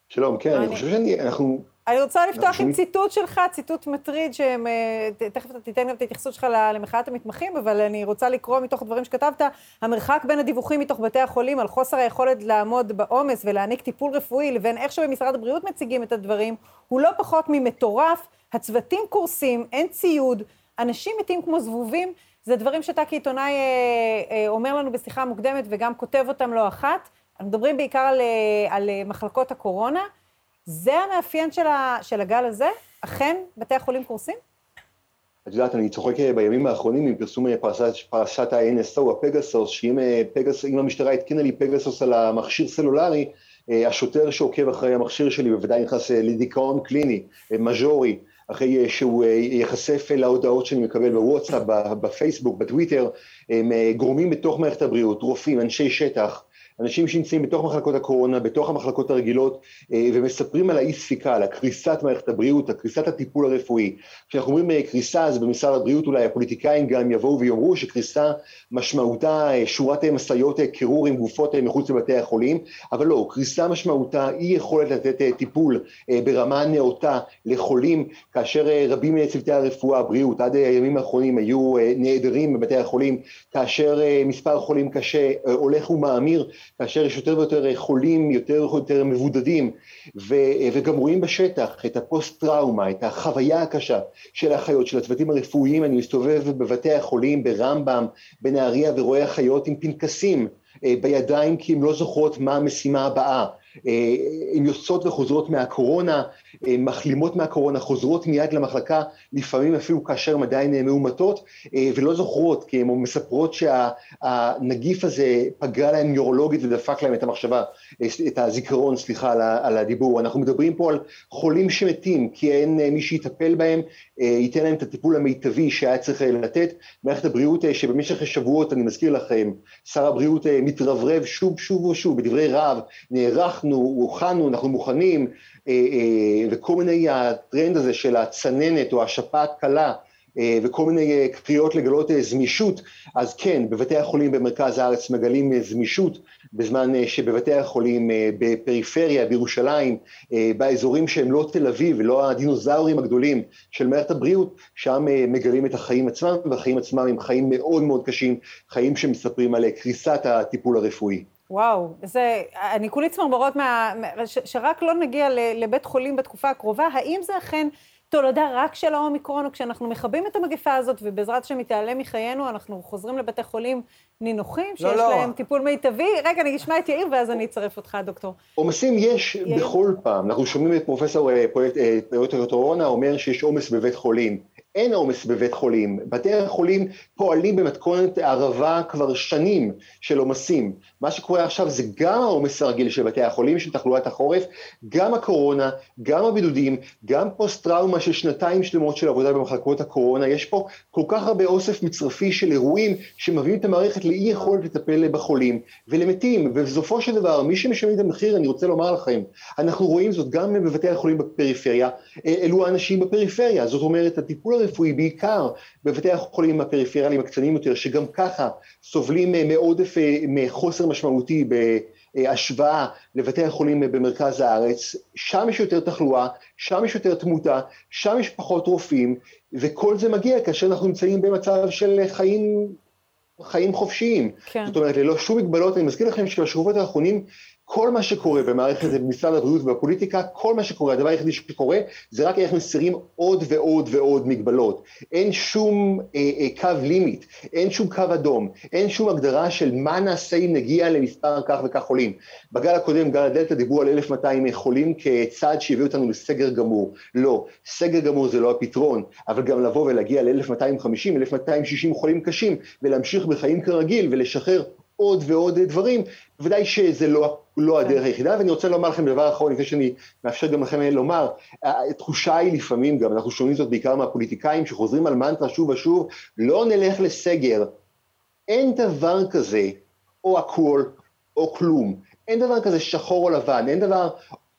שלום, כן, אני, חושב שאני, אנחנו... אני רוצה לפתוח עם ציטוט שלך, ציטוט מטריד, שתכף אתה תיתן גם את ההתייחסות שלך למחאת המתמחים, אבל אני רוצה לקרוא מתוך הדברים שכתבת, המרחק בין הדיווחים מתוך בתי החולים על חוסר היכולת לעמוד בעומס ולהעניק טיפול רפואי, לבין איך שבמשרד הבריאות מציגים את הדברים, הוא לא פחות ממטורף, הצוותים קורסים, אין ציוד, אנשים מתים כמו זבובים, זה דברים שאתה כעיתונאי אה, אה, אומר לנו בשיחה מוקדמת וגם כותב אותם לא אחת. אנחנו מדברים בעיקר על, אה, על מחלקות הקורונה. זה המאפיין של, ה, של הגל הזה? אכן בתי החולים קורסים? את יודעת, אני צוחק בימים האחרונים עם פרסום פרשת, פרשת ה-NSO, הפגסוס, שאם פגס, המשטרה התקינה לי פגסוס על המכשיר סלולרי, השוטר שעוקב אחרי המכשיר שלי בוודאי נכנס לדיכאון קליני, מז'ורי, אחרי שהוא ייחשף להודעות שאני מקבל בוואטסאפ, בפייסבוק, בטוויטר, גורמים בתוך מערכת הבריאות, רופאים, אנשי שטח, אנשים שנמצאים בתוך מחלקות הקורונה, בתוך המחלקות הרגילות, אה, ומספרים על האי ספיקה, על הקריסת מערכת הבריאות, על קריסת הטיפול הרפואי. כשאנחנו אומרים אה, קריסה, אז במשרד הבריאות אולי הפוליטיקאים גם יבואו ויאמרו שקריסה משמעותה אה, שורת משאיות קירור עם גופות מחוץ לבתי החולים, אבל לא, קריסה משמעותה אי יכולת לתת טיפול ברמה נאותה לחולים, כאשר רבים מצוותי הרפואה, הבריאות, עד הימים האחרונים היו נעדרים בבתי החולים, כאשר מספר חולים קשה הולך ומאמיר, כאשר יש יותר ויותר חולים, יותר ויותר מבודדים, ו, וגם רואים בשטח את הפוסט-טראומה, את החוויה הקשה של האחיות, של הצוותים הרפואיים, אני מסתובב בבתי החולים, ברמב"ם, בנהריה, ורואה אחיות עם פנקסים אה, בידיים כי הן לא זוכרות מה המשימה הבאה. אה, הן יוצאות וחוזרות מהקורונה, אה, מחלימות מהקורונה, חוזרות מיד למחלקה, לפעמים אפילו כאשר הן עדיין מאומתות, אה, ולא זוכרות, כי הן מספרות שהנגיף הזה פגע להן נוירולוגית ודפק להן את המחשבה, את הזיכרון, סליחה על הדיבור. אנחנו מדברים פה על חולים שמתים, כי אין מי שיטפל בהם, ייתן להם את הטיפול המיטבי שהיה צריך לתת. מערכת הבריאות שבמשך שבועות, אני מזכיר לכם, שר הבריאות מתרברב שוב שוב ושוב. בדברי רהב, נערך אנחנו הוכנו, אנחנו מוכנים, אה, אה, וכל מיני הטרנד הזה של הצננת או השפעת קלה, אה, וכל מיני קריאות לגלות זמישות, אז כן, בבתי החולים במרכז הארץ מגלים זמישות, בזמן שבבתי החולים בפריפריה, בירושלים, באזורים שהם לא תל אביב ולא הדינוזאורים הגדולים של מערכת הבריאות, שם מגלים את החיים עצמם, והחיים עצמם הם חיים מאוד מאוד קשים, חיים שמספרים על קריסת הטיפול הרפואי. וואו, זה, אני כולי צמרמורות מה... ש, שרק לא נגיע לבית חולים בתקופה הקרובה, האם זה אכן תולדה רק של האומיקרון, או כשאנחנו מכבים את המגפה הזאת, ובעזרת השם היא תיעלם מחיינו, אנחנו חוזרים לבתי חולים נינוחים, לא, שיש לא, לא. להם טיפול מיטבי? רגע, אני אשמע את יאיר, ואז אני אצרף אותך, דוקטור. עומסים יש יאיר? בכל פעם. אנחנו שומעים את פרופסור פרויקטור קורונה אומר שיש עומס בבית חולים. אין עומס בבית חולים. בתי החולים פועלים במתכונת ערבה כבר שנים של עומסים. מה שקורה עכשיו זה גם העומס הרגיל של בתי החולים, של תחלואת החורף, גם הקורונה, גם הבידודים, גם פוסט-טראומה של שנתיים שלמות של עבודה במחלקות הקורונה. יש פה כל כך הרבה אוסף מצרפי של אירועים שמביאים את המערכת לאי יכולת לטפל בחולים ולמתים. ובסופו של דבר, מי שמשלמים את המחיר, אני רוצה לומר לכם, אנחנו רואים זאת גם בבתי החולים בפריפריה, אלו האנשים בפריפריה. זאת אומרת, הטיפול הרפואי בעיקר בבתי החולים הפריפריאליים הקטנים יותר, שגם ככה סובלים מעודף, מחוסר משמעותי בהשוואה לבתי החולים במרכז הארץ, שם יש יותר תחלואה, שם יש יותר תמותה, שם יש פחות רופאים, וכל זה מגיע כאשר אנחנו נמצאים במצב של חיים, חיים חופשיים. כן. זאת אומרת, ללא שום מגבלות, אני מזכיר לכם שבשבועות האחרונים כל מה שקורה במערכת, במשרד הבריאות ובפוליטיקה, כל מה שקורה, הדבר היחידי שקורה, זה רק איך מסירים עוד ועוד ועוד מגבלות. אין שום אה, אה, קו לימיט, אין שום קו אדום, אין שום הגדרה של מה נעשה אם נגיע למספר כך וכך חולים. בגל הקודם, גל הדלתא, דיברו על 1,200 חולים כצעד שהביא אותנו לסגר גמור. לא, סגר גמור זה לא הפתרון, אבל גם לבוא ולהגיע ל-1,250, 1,260 חולים קשים, ולהמשיך בחיים כרגיל ולשחרר עוד ועוד דברים, בוודאי שזה לא, לא כן. הדרך היחידה, ואני רוצה לומר לכם דבר אחרון, לפני שאני מאפשר גם לכם לומר, התחושה היא לפעמים גם, אנחנו שומעים זאת בעיקר מהפוליטיקאים, שחוזרים על מנטרה שוב ושוב, לא נלך לסגר, אין דבר כזה, או הכל, או כלום, אין דבר כזה שחור או לבן, אין דבר,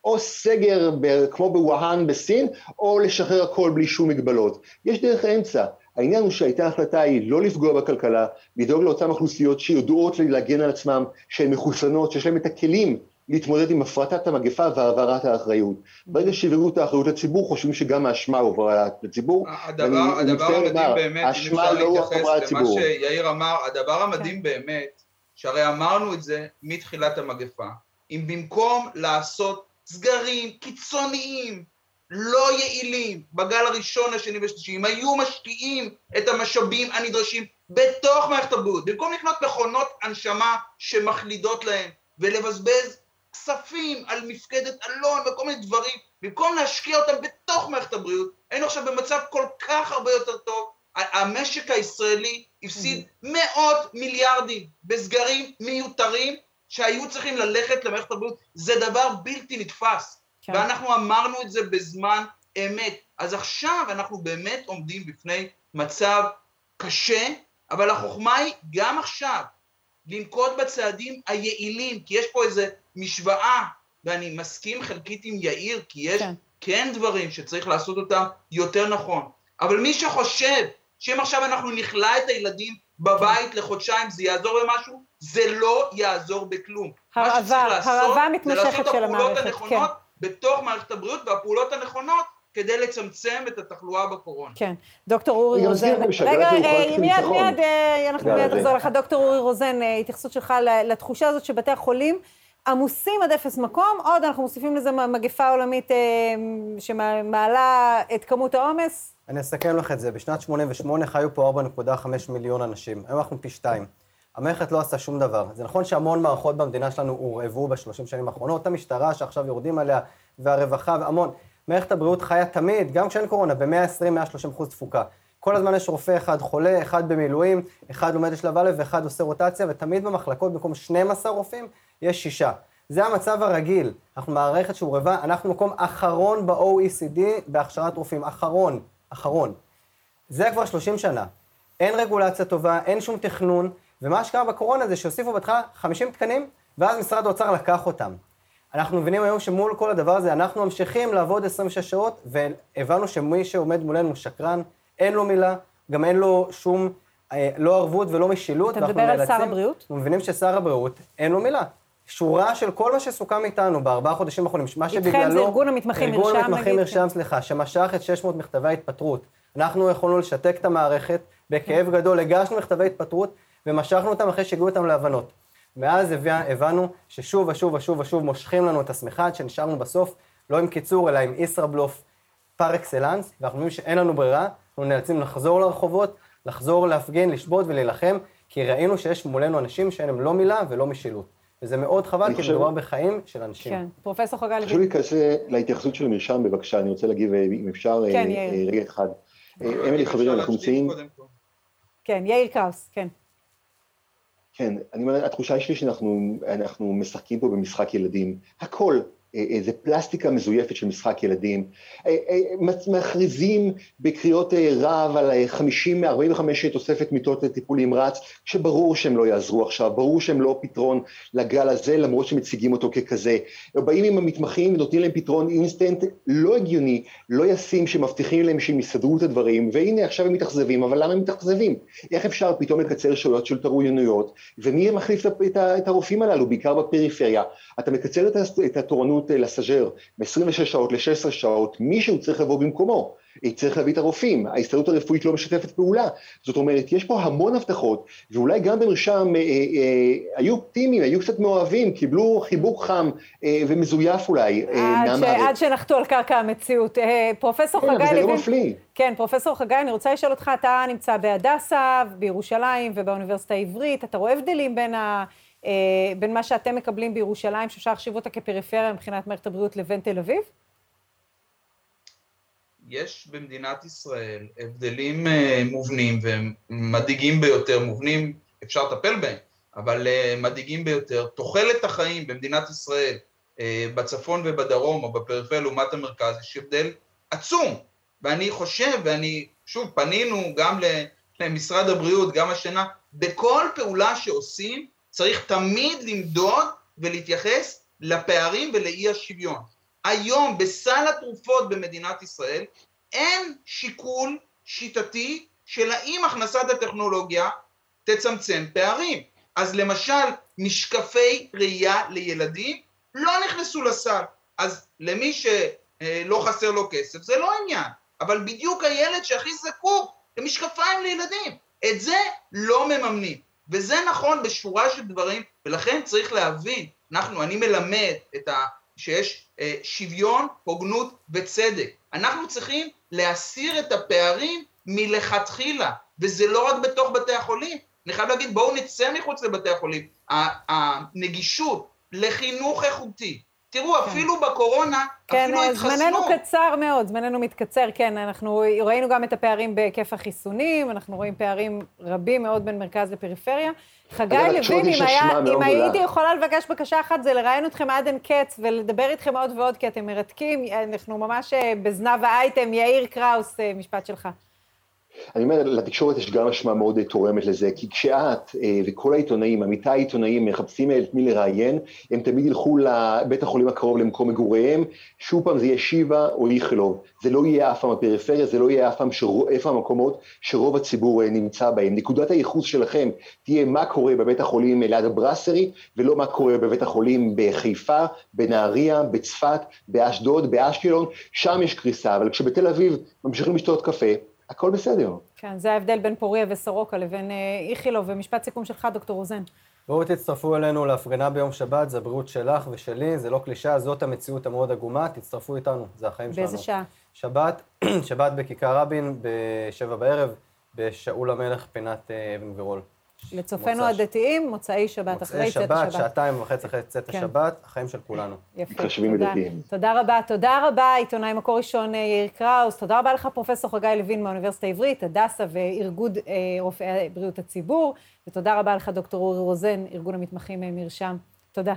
או סגר ב, כמו בווהאן בסין, או לשחרר הכל בלי שום מגבלות. יש דרך אמצע. העניין הוא שהייתה החלטה היא לא לפגוע בכלכלה, לדאוג לאותן אוכלוסיות שיודעות להגן על עצמן, שהן מחוסנות, שיש להן את הכלים להתמודד עם הפרטת המגפה והעברת האחריות. ברגע שהעבירו את האחריות לציבור, חושבים שגם האשמה הועברה לציבור. הדבר, הדבר המדהים לומר, באמת, האשמה לא הועברה לציבור. למה שיאיר אמר, הדבר המדהים. באמת, שהרי אמרנו את זה מתחילת המגפה, אם במקום לעשות סגרים קיצוניים, לא יעילים בגל הראשון, השני והשלישי, אם היו משקיעים את המשאבים הנדרשים בתוך מערכת הבריאות, במקום לקנות מכונות הנשמה שמחלידות להם ולבזבז כספים על מפקדת אלון וכל מיני דברים, במקום להשקיע אותם בתוך מערכת הבריאות, היינו עכשיו במצב כל כך הרבה יותר טוב. המשק הישראלי הפסיד מאות מיליארדים בסגרים מיותרים שהיו צריכים ללכת למערכת הבריאות. זה דבר בלתי נתפס. כן. ואנחנו אמרנו את זה בזמן אמת. אז עכשיו אנחנו באמת עומדים בפני מצב קשה, אבל החוכמה היא גם עכשיו לנקוט בצעדים היעילים, כי יש פה איזו משוואה, ואני מסכים חלקית עם יאיר, כי יש כן. כן דברים שצריך לעשות אותם יותר נכון. אבל מי שחושב שאם עכשיו אנחנו נכלא את הילדים בבית לחודשיים זה יעזור במשהו, זה לא יעזור בכלום. הרעבה, הרעבה מתמשכת של המערכת, כן. בתוך מערכת הבריאות והפעולות הנכונות כדי לצמצם את התחלואה בקורונה. כן. דוקטור אורי רוזן, רגע, אה, מיד, מיד, אה, אנחנו מיד נחזור לך. דוקטור אורי רוזן, אה, התייחסות שלך לתחושה הזאת שבתי החולים עמוסים עד אפס מקום, עוד אנחנו מוסיפים לזה מגפה עולמית שמעלה את כמות העומס. אני אסכם לך את זה. בשנת 88' חיו פה 4.5 מיליון אנשים. היום אנחנו פי שתיים. המערכת לא עשה שום דבר. זה נכון שהמון מערכות במדינה שלנו הורעבו בשלושים שנים האחרונות, המשטרה שעכשיו יורדים עליה, והרווחה והמון. מערכת הבריאות חיה תמיד, גם כשאין קורונה, ב-120-130 אחוז תפוקה. כל הזמן יש רופא אחד חולה, אחד במילואים, אחד לומד לשלב א' ואחד עושה רוטציה, ותמיד במחלקות במקום 12 רופאים, יש שישה. זה המצב הרגיל. אנחנו מערכת שהורעבה, אנחנו מקום אחרון ב-OECD בהכשרת רופאים, אחרון, אחרון. זה כבר 30 שנה. אין רגולציה טובה, אין שום תכנון, ומה שקרה בקורונה זה שהוסיפו בהתחלה 50 תקנים, ואז משרד האוצר לקח אותם. אנחנו מבינים היום שמול כל הדבר הזה, אנחנו ממשיכים לעבוד 26 שעות, והבנו שמי שעומד מולנו הוא שקרן, אין לו מילה, גם אין לו שום, אה, לא ערבות ולא משילות. אתה מדבר על שר הבריאות? אנחנו מבינים ששר הבריאות, אין לו מילה. שורה של כל מה שסוכם איתנו בארבעה חודשים האחרונים, מה שבגללו... איתכם זה ארגון המתמחים מרשם, נגיד. ארגון המתמחים מרשם, סליחה, שמשך את 600 מכתבי ההתפטרות. אנחנו יכולנו לשתק את המערכת, בכאב גדול, הגשנו מכתבי התפטרות, ומשכנו אותם אחרי שהגיעו אותם להבנות. מאז הבנו ששוב ושוב ושוב ושוב מושכים לנו את השמיכה עד שנשארנו בסוף, לא עם קיצור, אלא עם ישראבלוף פר אקסלנס, ואנחנו מבינים שאין לנו ברירה, אנחנו נאלצים לחזור לרחובות, לחזור להפגין, לשבות ולהילחם, כי ראינו שיש מולנו אנשים שאין להם לא מילה ולא משילות. וזה מאוד חבל, כי מדובר בחיים של אנשים. כן, פרופסור חגל. חשוב להיכנס להתייחסות של המרשם, בבקשה, אני רוצה להגיב, אם אפשר, כן, אה, רגע אחד. אמילי, חברים, אנחנו נמצאים... כן, יאיר קראוס, כן. כן, אני אומר, התחושה שלי שאנחנו משחקים פה במשחק ילדים. הכל, איזה פלסטיקה מזויפת של משחק ילדים, אה, אה, מכריזים בקריאות אה, רעב על 50, 45 תוספת מיטות לטיפול נמרץ, שברור שהם לא יעזרו עכשיו, ברור שהם לא פתרון לגל הזה, למרות שמציגים אותו ככזה. באים עם המתמחים ונותנים להם פתרון אינסטנט לא הגיוני, לא ישים, שמבטיחים להם שהם יסדרו את הדברים, והנה עכשיו הם מתאכזבים, אבל למה הם מתאכזבים? איך אפשר פתאום לקצר שעות של תורנויות, ומי מחליף את הרופאים הללו, בעיקר בפריפריה? אתה מקצר את התורנות אה, לסאג'ר מ-26 שעות ל-16 שעות, מישהו צריך לבוא במקומו. צריך להביא את הרופאים, ההסתדרות הרפואית לא משתפת פעולה. זאת אומרת, יש פה המון הבטחות, ואולי גם במרשם אה, אה, היו אופטימיים, היו קצת מאוהבים, קיבלו חיבוק חם אה, ומזויף אולי אה, עד, ש, עד שנחתו על קרקע המציאות. אה, פרופסור כן, חגי. כן, זה לוין... לא מפליא. כן, פרופסור חגי, אני רוצה לשאול אותך, אתה נמצא בהדסה, בירושלים ובאוניברסיטה העברית, אתה רואה הבדלים בין ה... אה, בין מה שאתם מקבלים בירושלים, שאפשר להחשיב אותה כפריפריה מבחינת מערכת הבריאות, לבין תל אביב? יש במדינת ישראל הבדלים אה, מובנים ומדאיגים ביותר, מובנים אפשר לטפל בהם, אבל אה, מדאיגים ביותר. תוחלת החיים במדינת ישראל, בצפון ובדרום או בפריפריה לעומת המרכז, יש הבדל עצום. ואני חושב, ואני, שוב, פנינו גם למשרד הבריאות, גם השנה, בכל פעולה שעושים, צריך תמיד למדוד ולהתייחס לפערים ולאי השוויון. היום בסל התרופות במדינת ישראל אין שיקול שיטתי של האם הכנסת הטכנולוגיה תצמצם פערים. אז למשל, משקפי ראייה לילדים לא נכנסו לסל. אז למי שלא חסר לו כסף זה לא עניין, אבל בדיוק הילד שהכי זקוק למשקפיים לילדים, את זה לא מממנים. וזה נכון בשורה של דברים, ולכן צריך להבין, אנחנו, אני מלמד את ה... שיש אה, שוויון, הוגנות וצדק. אנחנו צריכים להסיר את הפערים מלכתחילה, וזה לא רק בתוך בתי החולים. אני חייב להגיד, בואו נצא מחוץ לבתי החולים. הנגישות לחינוך איכותי, תראו, כן. אפילו בקורונה, כן, אפילו התחסנו. כן, זמננו קצר מאוד, זמננו מתקצר, כן, אנחנו ראינו גם את הפערים בהיקף החיסונים, אנחנו רואים פערים רבים מאוד בין מרכז לפריפריה. חגי לוין, אם, היה, אם הייתי יכולה לבקש בקשה אחת, זה לראיין אתכם עד אין קץ ולדבר איתכם עוד ועוד, כי אתם מרתקים, אנחנו ממש אה, בזנב האייטם, יאיר קראוס, אה, משפט שלך. אני אומר, לתקשורת יש גם משמע מאוד תורמת לזה, כי כשאת אה, וכל העיתונאים, עמיתי העיתונאים, מחפשים את מי לראיין, הם תמיד ילכו לבית החולים הקרוב למקום מגוריהם, שוב פעם זה יהיה שיבא או איכילוב, זה לא יהיה אף פעם הפריפריה, זה לא יהיה אף פעם שרוב, איפה המקומות שרוב הציבור אה, נמצא בהם. נקודת הייחוס שלכם תהיה מה קורה בבית החולים ליד הברסרי, ולא מה קורה בבית החולים בחיפה, בנהריה, בצפת, באשדוד, באשקלון, שם יש קריסה, אבל כשבתל אביב ממשיכים לשתות קפה, הכל בסדר. כן, זה ההבדל בין פוריה וסורוקה לבין אה, איכילוב, ומשפט סיכום שלך, דוקטור רוזן. בואו תצטרפו אלינו להפגנה ביום שבת, זה הבריאות שלך ושלי, זה לא קלישאה, זאת המציאות המאוד עגומה, תצטרפו איתנו, זה החיים באיזה שלנו. באיזה שעה? שבת, שבת בכיכר רבין, בשבע בערב, בשאול המלך, פינת אה, אבן גבירול. לצופינו הדתיים, מוצאי שבת, אחרי צאת השבת. מוצאי שבת, שעתיים וחצי אחרי צאת כן. השבת, החיים של כולנו. יפה, תודה. תודה רבה. תודה רבה, עיתונאי מקור ראשון אה, יאיר קראוס. תודה רבה לך, פרופ' חגי לוין מהאוניברסיטה העברית, הדסה וארגון אה, רופאי בריאות הציבור, ותודה רבה לך, דוקטור אורי רוזן, ארגון המתמחים אה, מרשם. תודה.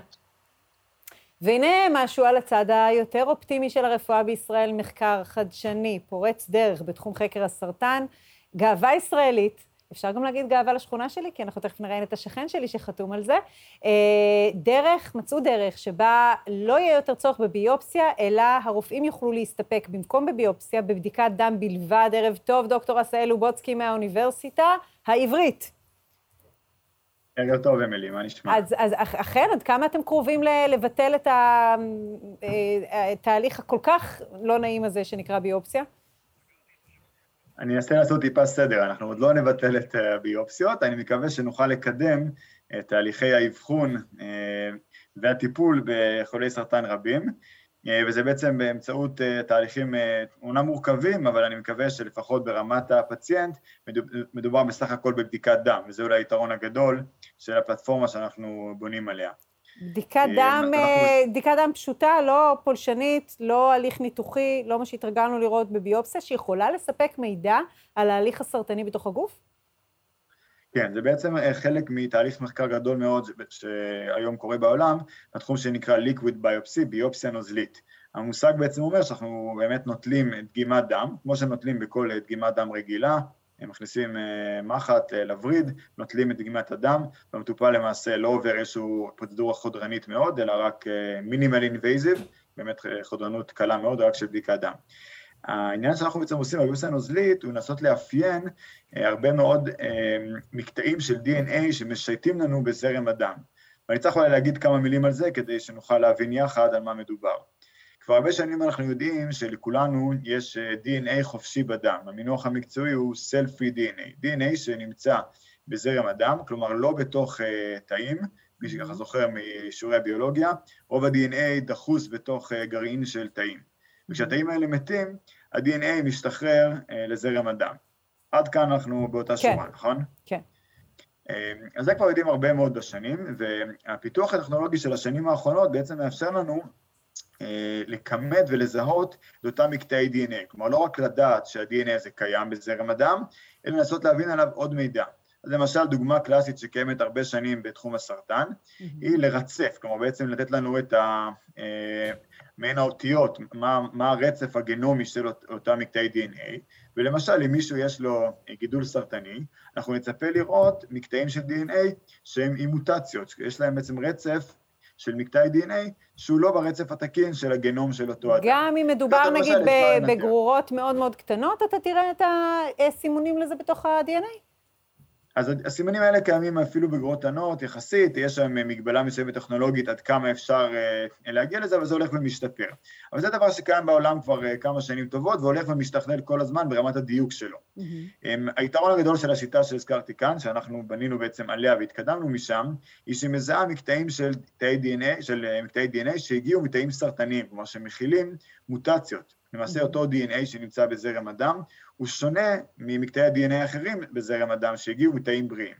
והנה משהו על הצד היותר אופטימי של הרפואה בישראל, מחקר חדשני, פורץ דרך בתחום חקר הסרטן, גאווה ישראלית. אפשר גם להגיד גאווה לשכונה שלי, כי אנחנו תכף נראיין את השכן שלי שחתום על זה. אה, דרך, מצאו דרך שבה לא יהיה יותר צורך בביופסיה, אלא הרופאים יוכלו להסתפק במקום בביופסיה, בבדיקת דם בלבד. ערב טוב, דוקטור עשאל לובוצקי מהאוניברסיטה העברית. ערב טוב, אמילי, מה נשמע? אז, אז אכן, עד כמה אתם קרובים לבטל את התהליך אה, הכל כך לא נעים הזה שנקרא ביופסיה? אני אנסה לעשות טיפה סדר, אנחנו עוד לא נבטל את הביופסיות, אני מקווה שנוכל לקדם את תהליכי האבחון אה, והטיפול בחולי סרטן רבים, אה, וזה בעצם באמצעות אה, תהליכים אומנם מורכבים, אבל אני מקווה שלפחות ברמת הפציינט מדובר בסך הכל בבדיקת דם, וזה אולי היתרון הגדול של הפלטפורמה שאנחנו בונים עליה. בדיקת אה, דם, אה, בדיקת דם פשוטה, לא פולשנית, לא הליך ניתוחי, לא מה שהתרגלנו לראות בביופסיה, שיכולה לספק מידע על ההליך הסרטני בתוך הגוף? כן, זה בעצם אה, חלק מתהליך מחקר גדול מאוד שהיום קורה בעולם, בתחום שנקרא liquid biopsy, ביופסיה נוזלית. המושג בעצם אומר שאנחנו באמת נוטלים דגימת דם, כמו שנוטלים בכל דגימת דם רגילה, הם מכניסים אה, מחט אה, לווריד, נוטלים את דגימת הדם, והמטופל למעשה לא עובר איזושהי פרוצדורה חודרנית מאוד, אלא רק מינימל אה, אינבייזיב, באמת חודרנות קלה מאוד, רק של בדיקת דם. העניין שאנחנו בעצם עושים בביוס הנוזלית הוא לנסות לאפיין הרבה מאוד מקטעים של DNA שמשייטים לנו בזרם הדם. ואני צריך אולי להגיד כמה מילים על זה כדי שנוכל להבין יחד על מה מדובר. כבר הרבה שנים אנחנו יודעים שלכולנו יש DNA חופשי בדם. המינוח המקצועי הוא Self-Free DNA, DNA שנמצא בזרם הדם, כלומר לא בתוך uh, תאים, מי שככה זוכר משיעורי הביולוגיה, רוב ה-DNA דחוס בתוך uh, גרעין של תאים. וכשהתאים האלה מתים, ה-DNA משתחרר uh, לזרם הדם. עד כאן אנחנו באותה כן. שורה, נכון? כן. אז זה כבר יודעים הרבה מאוד בשנים, והפיתוח הטכנולוגי של השנים האחרונות בעצם מאפשר לנו לכמת ולזהות את אותם מקטעי DNA. כלומר, לא רק לדעת שה-DNA הזה קיים בזרם הדם, אלא לנסות להבין עליו עוד מידע. אז למשל, דוגמה קלאסית שקיימת הרבה שנים בתחום הסרטן, mm-hmm. היא לרצף, כלומר בעצם לתת לנו את ה... אה, מעין האותיות, מה, מה הרצף הגנומי של אותם מקטעי DNA, ולמשל, אם מישהו יש לו גידול סרטני, אנחנו נצפה לראות מקטעים של DNA שהם עם מוטציות, יש להם בעצם רצף של מקטעי DNA שהוא לא ברצף התקין של הגנום של אותו אדם. גם אם מדובר נגיד בגרורות מאוד מאוד קטנות, אתה תראה את הסימונים לזה בתוך ה-DNA? אז הסימנים האלה קיימים אפילו בגרורות קטנות יחסית, יש שם מגבלה מסוימת טכנולוגית עד כמה אפשר uh, להגיע לזה, אבל זה הולך ומשתפר. אבל זה דבר שקיים בעולם כבר uh, כמה שנים טובות, והולך ומשתכלל כל הזמן ברמת הדיוק שלו. Mm-hmm. Um, היתרון הגדול של השיטה שהזכרתי כאן, שאנחנו בנינו בעצם עליה והתקדמנו משם, היא שמזהה מקטעים של תאי DNA, של uh, מקטעי DNA שהגיעו מתאים סרטניים, כלומר שמכילים מוטציות. למעשה אותו DNA שנמצא בזרם הדם, הוא שונה ממקטעי ה-DNA האחרים בזרם הדם שהגיעו מתאים בריאים.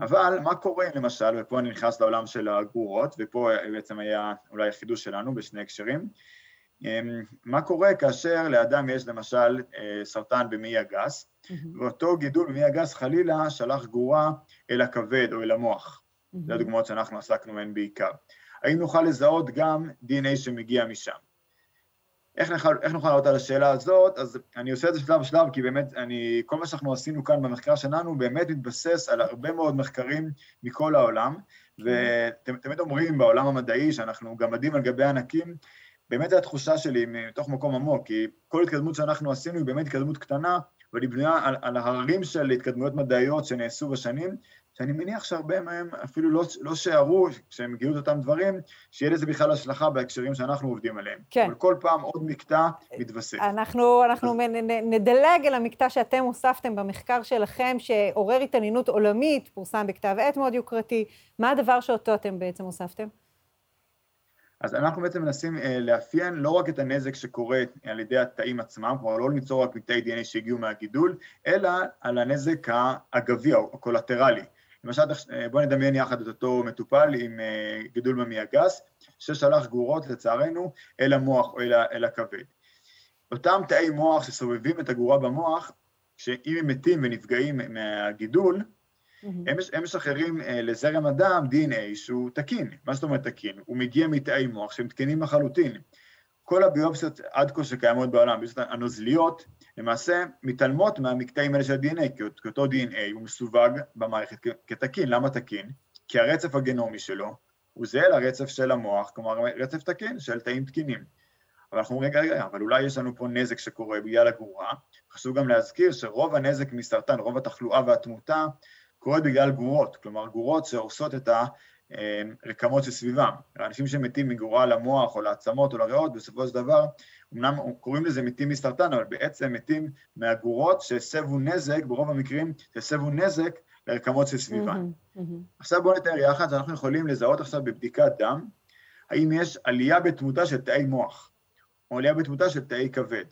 אבל מה קורה למשל, ופה אני נכנס לעולם של הגרורות, ופה בעצם היה אולי החידוש שלנו בשני הקשרים, אמ, מה קורה כאשר לאדם יש למשל אה, סרטן במעי הגס, ואותו גידול במעי הגס חלילה שלח גרורה אל הכבד או אל המוח. זה הדוגמאות שאנחנו עסקנו בהן בעיקר. האם נוכל לזהות גם DNA שמגיע משם? איך נוכל, איך נוכל לענות על השאלה הזאת? אז אני עושה את זה שלב שלב, כי באמת, אני, כל מה שאנחנו עשינו כאן במחקר שלנו באמת מתבסס על הרבה מאוד מחקרים מכל העולם, ואתם תמיד אומרים בעולם המדעי שאנחנו גמדים על גבי ענקים, באמת זו התחושה שלי מתוך מקום עמוק, כי כל התקדמות שאנחנו עשינו היא באמת התקדמות קטנה, אבל היא בנויה על, על ההרים של התקדמויות מדעיות שנעשו בשנים, שאני מניח שהרבה מהם אפילו לא, לא שערו, כשהם גילו את אותם דברים, שיהיה לזה בכלל השלכה בהקשרים שאנחנו עובדים עליהם. כן. אבל כל פעם עוד מקטע מתווסף. אנחנו, אנחנו אז... נדלג אל המקטע שאתם הוספתם במחקר שלכם, שעורר התעניינות עולמית, פורסם בכתב עת מאוד יוקרתי. מה הדבר שאותו אתם בעצם הוספתם? אז אנחנו בעצם מנסים אה, לאפיין לא רק את הנזק שקורה על ידי התאים עצמם, כלומר לא ליצור רק מקטעי DNA שהגיעו מהגידול, אלא על הנזק האגבי הקולטרלי. למשל, אה, בואו נדמיין יחד את אותו מטופל עם אה, גידול במעי הגס, ששלח גרורות, לצערנו, אל המוח או אל, אל הכבד. אותם תאי מוח שסובבים את הגרורה במוח, שאם הם מתים ונפגעים מהגידול. הם, הם משחררים uh, לזרם הדם DNA שהוא תקין. מה זאת אומרת תקין? הוא מגיע מתאי מוח שהם תקינים לחלוטין. כל הביופסיות עד כה שקיימות בעולם, ביופסיות הנוזליות, למעשה מתעלמות מהמקטעים האלה של ה-DNA, כי אותו DNA הוא מסווג במערכת כתקין. למה תקין? כי הרצף הגנומי שלו הוא זהה לרצף של המוח, כלומר רצף תקין של תאים תקינים. אבל אנחנו אומרים, רגע, רגע, אבל אולי יש לנו פה נזק שקורה בגלל הגרורה. חשוב גם להזכיר שרוב הנזק מסרטן, רוב התחלואה והתמותה, קורית בגלל גרורות, כלומר גרורות שהורסות את הרקמות שסביבם. אנשים שמתים מגרורה למוח או לעצמות או לריאות, בסופו של דבר אמנם קוראים לזה מתים מסרטן, אבל בעצם מתים מהגורות שהסבו נזק, ברוב המקרים שהסבו נזק לרקמות שסביבן. Mm-hmm, mm-hmm. עכשיו בואו נתאר יחד שאנחנו יכולים לזהות עכשיו בבדיקת דם, האם יש עלייה בתמותה של תאי מוח, או עלייה בתמותה של תאי כבד.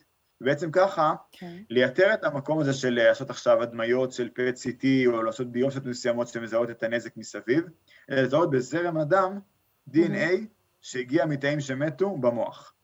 ובעצם ככה, okay. כן. לייתר את המקום הזה של לעשות עכשיו הדמיות של פט CT, או לעשות ביופסיות מסוימות שמזהות את הנזק מסביב, אלא לזהות בזרם הדם DNA mm-hmm. שהגיע מתאים שמתו במוח.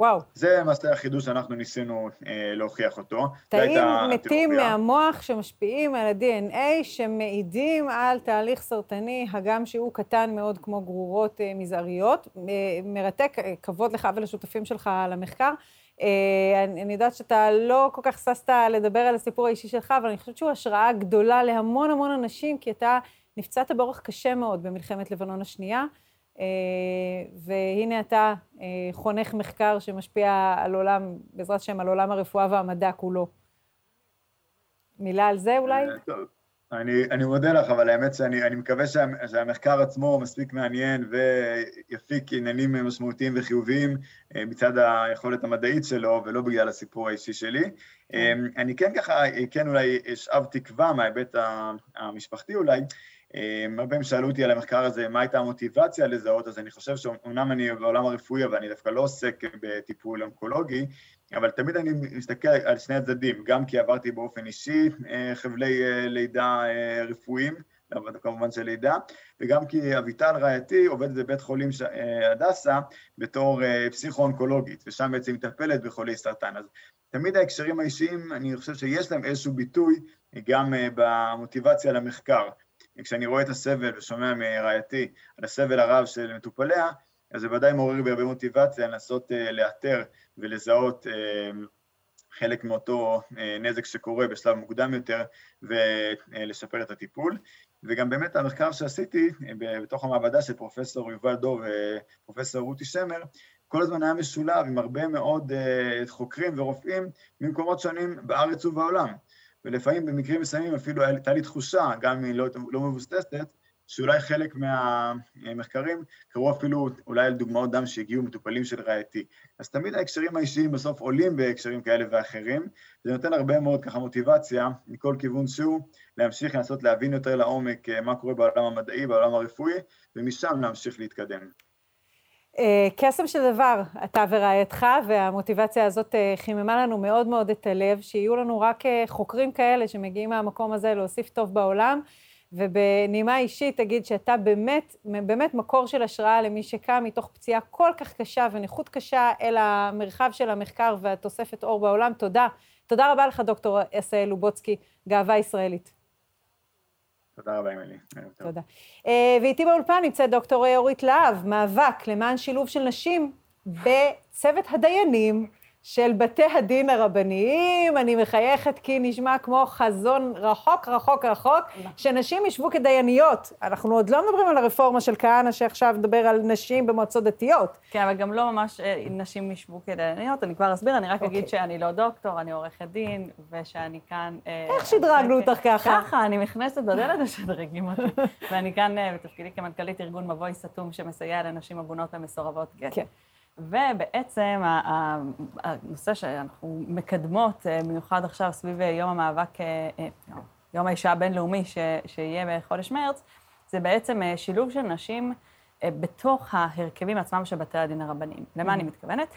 וואו. זה למעשה החידוש שאנחנו ניסינו אה, להוכיח אותו. תאים מתים מהמוח שמשפיעים על ה-DNA, שמעידים על תהליך סרטני, הגם שהוא קטן מאוד כמו גרורות אה, מזעריות. אה, מרתק, אה, כבוד לך ולשותפים שלך על המחקר. אה, אני, אני יודעת שאתה לא כל כך ששת לדבר על הסיפור האישי שלך, אבל אני חושבת שהוא השראה גדולה להמון המון אנשים, כי אתה נפצעת באורח קשה מאוד במלחמת לבנון השנייה. אה, והנה אתה אה, חונך מחקר שמשפיע על עולם, בעזרת השם, על עולם הרפואה והמדע כולו. מילה על זה אולי? אני, אני מודה לך, אבל האמת שאני אני מקווה שה, שהמחקר עצמו מספיק מעניין ויפיק עניינים משמעותיים וחיוביים אה, מצד היכולת המדעית שלו, ולא בגלל הסיפור האישי שלי. כן. אני כן ככה, כן אולי אשאב תקווה מההיבט המשפחתי אולי. הרבה פעמים שאלו אותי על המחקר הזה, מה הייתה המוטיבציה לזהות, אז אני חושב שאומנם אני בעולם הרפואי, אבל אני דווקא לא עוסק בטיפול אונקולוגי, אבל תמיד אני מסתכל על שני הצדדים, גם כי עברתי באופן אישי אה, חבלי אה, לידה אה, רפואיים, כמובן של לידה, וגם כי אביטל רעייתי עובדת בבית חולים הדסה בתור פסיכו-אונקולוגית, ושם בעצם מטפלת בחולי סרטן. אז תמיד ההקשרים האישיים, אני חושב שיש להם איזשהו ביטוי גם במוטיבציה למחקר. כשאני רואה את הסבל ושומע מרעייתי על הסבל הרב של מטופליה, אז זה ודאי מעורר בי הרבה מוטיבציה לנסות לאתר ולזהות אה, חלק מאותו אה, נזק שקורה בשלב מוקדם יותר ולשפר את הטיפול. וגם באמת המחקר שעשיתי אה, בתוך המעבדה של פרופסור יובל דוב ופרופסור רותי שמר, כל הזמן היה משולב עם הרבה מאוד חוקרים ורופאים ממקומות שונים בארץ ובעולם. ולפעמים במקרים מסוימים אפילו הייתה לי תחושה, גם אם היא לא, לא מבוססת, שאולי חלק מהמחקרים קראו אפילו אולי על דוגמאות דם שהגיעו מטופלים של רעייתי. אז תמיד ההקשרים האישיים בסוף עולים בהקשרים כאלה ואחרים, זה נותן הרבה מאוד ככה מוטיבציה מכל כיוון שהוא, להמשיך לנסות להבין יותר לעומק אה, מה קורה בעולם המדעי, בעולם הרפואי, ומשם להמשיך להתקדם. אה, קסם של דבר, אתה ורעייתך, והמוטיבציה הזאת אה, חיממה לנו מאוד מאוד את הלב, שיהיו לנו רק חוקרים כאלה שמגיעים מהמקום הזה להוסיף טוב בעולם. ובנימה אישית תגיד שאתה באמת, באמת מקור של השראה למי שקם מתוך פציעה כל כך קשה ונכות קשה אל המרחב של המחקר והתוספת אור בעולם. תודה. תודה רבה לך, דוקטור עשהאל לובוצקי, גאווה ישראלית. תודה רבה, אמילי. תודה. אה, ואיתי באולפן נמצאת דוקטור אורית להב, מאבק למען שילוב של נשים בצוות הדיינים של בתי הדין הרבניים, אני מחייכת כי נשמע כמו חזון רחוק, רחוק, רחוק, שנשים ישבו כדייניות. אנחנו עוד לא מדברים על הרפורמה של כהנא, שעכשיו מדבר על נשים במועצות דתיות. כן, אבל גם לא ממש אה, נשים ישבו כדייניות, אני כבר אסביר, אני רק אגיד אוקיי. שאני לא דוקטור, אני עורכת דין, ושאני כאן... אה, איך שדרגנו אותך ככה? ככה, אני נכנסת בדלת ושדרגים אותי. ואני כאן אה, בתפקידי כמנכ"לית ארגון מבוי סתום, שמסייע לנשים עגונות ומסורבות גט. כן. ובעצם הנושא שאנחנו מקדמות, אה, מיוחד עכשיו סביב יום המאבק, אה, אה, יום האישה הבינלאומי שיהיה בחודש מרץ, זה בעצם שילוב של נשים בתוך ההרכבים עצמם של בתי הדין הרבניים. למה אני mm-hmm. מתכוונת?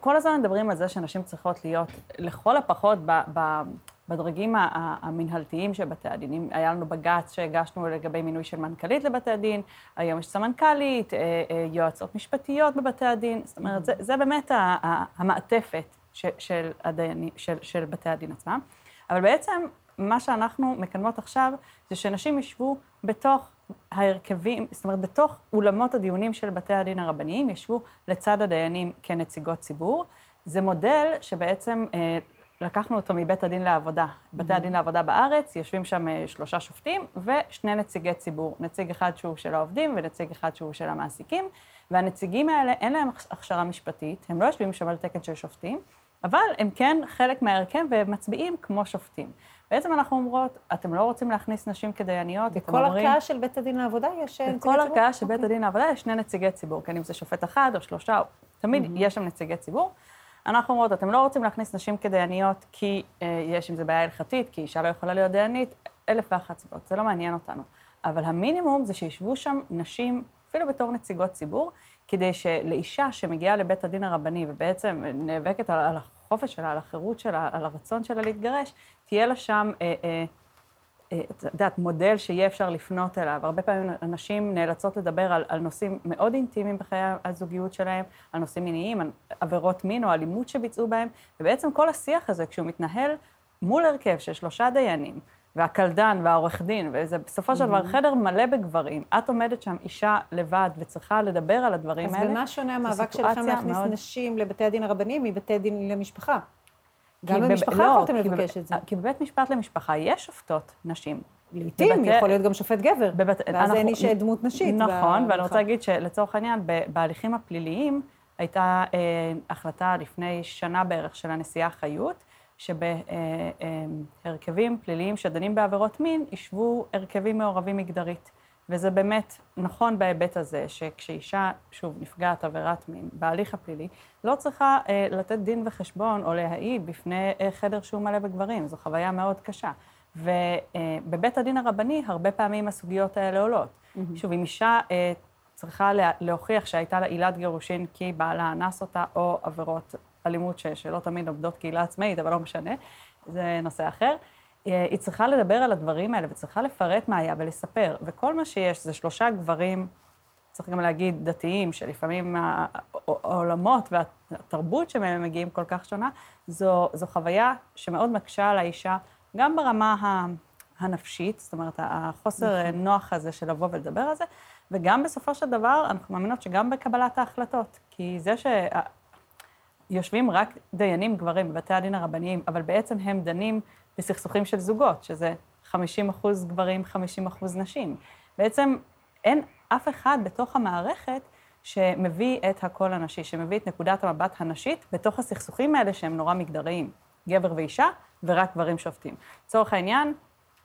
כל הזמן מדברים על זה שנשים צריכות להיות, לכל הפחות, בדרגים המנהלתיים של בתי הדין. היה לנו בג"ץ שהגשנו לגבי מינוי של מנכ"לית לבתי הדין, היום יש סמנכ"לית, אה, אה, יועצות משפטיות בבתי הדין, זאת אומרת, זה, זה באמת המעטפת של, של, הדייני, של, של בתי הדין עצמם. אבל בעצם מה שאנחנו מקדמות עכשיו, זה שנשים ישבו בתוך ההרכבים, זאת אומרת, בתוך אולמות הדיונים של בתי הדין הרבניים, ישבו לצד הדיינים כנציגות ציבור. זה מודל שבעצם אה, לקחנו אותו מבית הדין לעבודה. בתי הדין לעבודה בארץ, יושבים שם אה, שלושה שופטים ושני נציגי ציבור. נציג אחד שהוא של העובדים ונציג אחד שהוא של המעסיקים, והנציגים האלה, אין להם הכשרה משפטית, הם לא יושבים שם על תקן של שופטים, אבל הם כן חלק מההרכב והם מצביעים כמו שופטים. בעצם אנחנו אומרות, אתם לא רוצים להכניס נשים כדייניות, אתם אומרים... בכל ערכאה של בית הדין לעבודה יש נציגי ציבור? בכל ערכאה של בית הדין לעבודה יש שני נציגי ציבור, כן, אם זה שופט אחד או שלושה, תמיד יש שם נציגי ציבור. אנחנו אומרות, אתם לא רוצים להכניס נשים כדייניות כי אה, יש עם זה בעיה הלכתית, כי אישה לא יכולה להיות דיינית, אלף ואחת סיבות, זה לא מעניין אותנו. אבל המינימום זה שישבו שם נשים, אפילו בתור נציגות ציבור, כדי שלאישה שמגיעה לבית הדין הרבני ובעצם נאבקת על, על החופש שלה, על החירות שלה, על הרצון שלה להתגרש, תהיה לה שם אה, אה, את יודעת, מודל שיהיה אפשר לפנות אליו. הרבה פעמים אנשים נאלצות לדבר על, על נושאים מאוד אינטימיים בחיי הזוגיות שלהם, על נושאים מיניים, על עבירות מין או אלימות שביצעו בהם, ובעצם כל השיח הזה, כשהוא מתנהל מול הרכב של שלושה דיינים, והקלדן והעורך דין, וזה בסופו של דבר mm-hmm. חדר מלא בגברים, את עומדת שם אישה לבד וצריכה לדבר על הדברים אז האלה. אז במה שונה המאבק שלכם להכניס מאוד... נשים לבתי הדין הרבניים מבתי דין למשפחה? גם במשפחה לא, יכולתם לבקש את זה. כי בבית משפט למשפחה יש שופטות נשים. לעתים, בבתי... יכול להיות גם שופט גבר, בבת... ואז אנחנו... אין איש דמות נשית. נכון, ואני רוצה להגיד שלצורך העניין, בהליכים הפליליים הייתה אה, החלטה לפני שנה בערך של הנשיאה חיות, שבהרכבים פליליים שדנים בעבירות מין, ישבו הרכבים מעורבים מגדרית. וזה באמת נכון בהיבט הזה, שכשאישה, שוב, נפגעת עבירת מין בהליך הפלילי, לא צריכה אה, לתת דין וחשבון או להעיד בפני אה, חדר שהוא מלא בגברים. זו חוויה מאוד קשה. ובבית אה, הדין הרבני, הרבה פעמים הסוגיות האלה עולות. Mm-hmm. שוב, אם אישה אה, צריכה לה, להוכיח שהייתה לה עילת גירושין כי בעלה אנס אותה, או עבירות אלימות ש, שלא תמיד עובדות קהילה עצמאית, אבל לא משנה, זה נושא אחר. אה, היא צריכה לדבר על הדברים האלה וצריכה לפרט מה היה ולספר. וכל מה שיש זה שלושה גברים, צריך גם להגיד דתיים, שלפעמים העולמות והתרבות שמהם מגיעים כל כך שונה, זו, זו חוויה שמאוד מקשה על האישה, גם ברמה הנפשית, זאת אומרת, החוסר נכון. נוח הזה של לבוא ולדבר על זה, וגם בסופו של דבר, אנחנו מאמינות שגם בקבלת ההחלטות. כי זה שיושבים רק דיינים גברים בבתי הדין הרבניים, אבל בעצם הם דנים בסכסוכים של זוגות, שזה 50 אחוז גברים, 50 אחוז נשים. בעצם אין אף אחד בתוך המערכת שמביא את הקול הנשי, שמביא את נקודת המבט הנשית בתוך הסכסוכים האלה שהם נורא מגדריים. גבר ואישה, ורק גברים שופטים. לצורך העניין,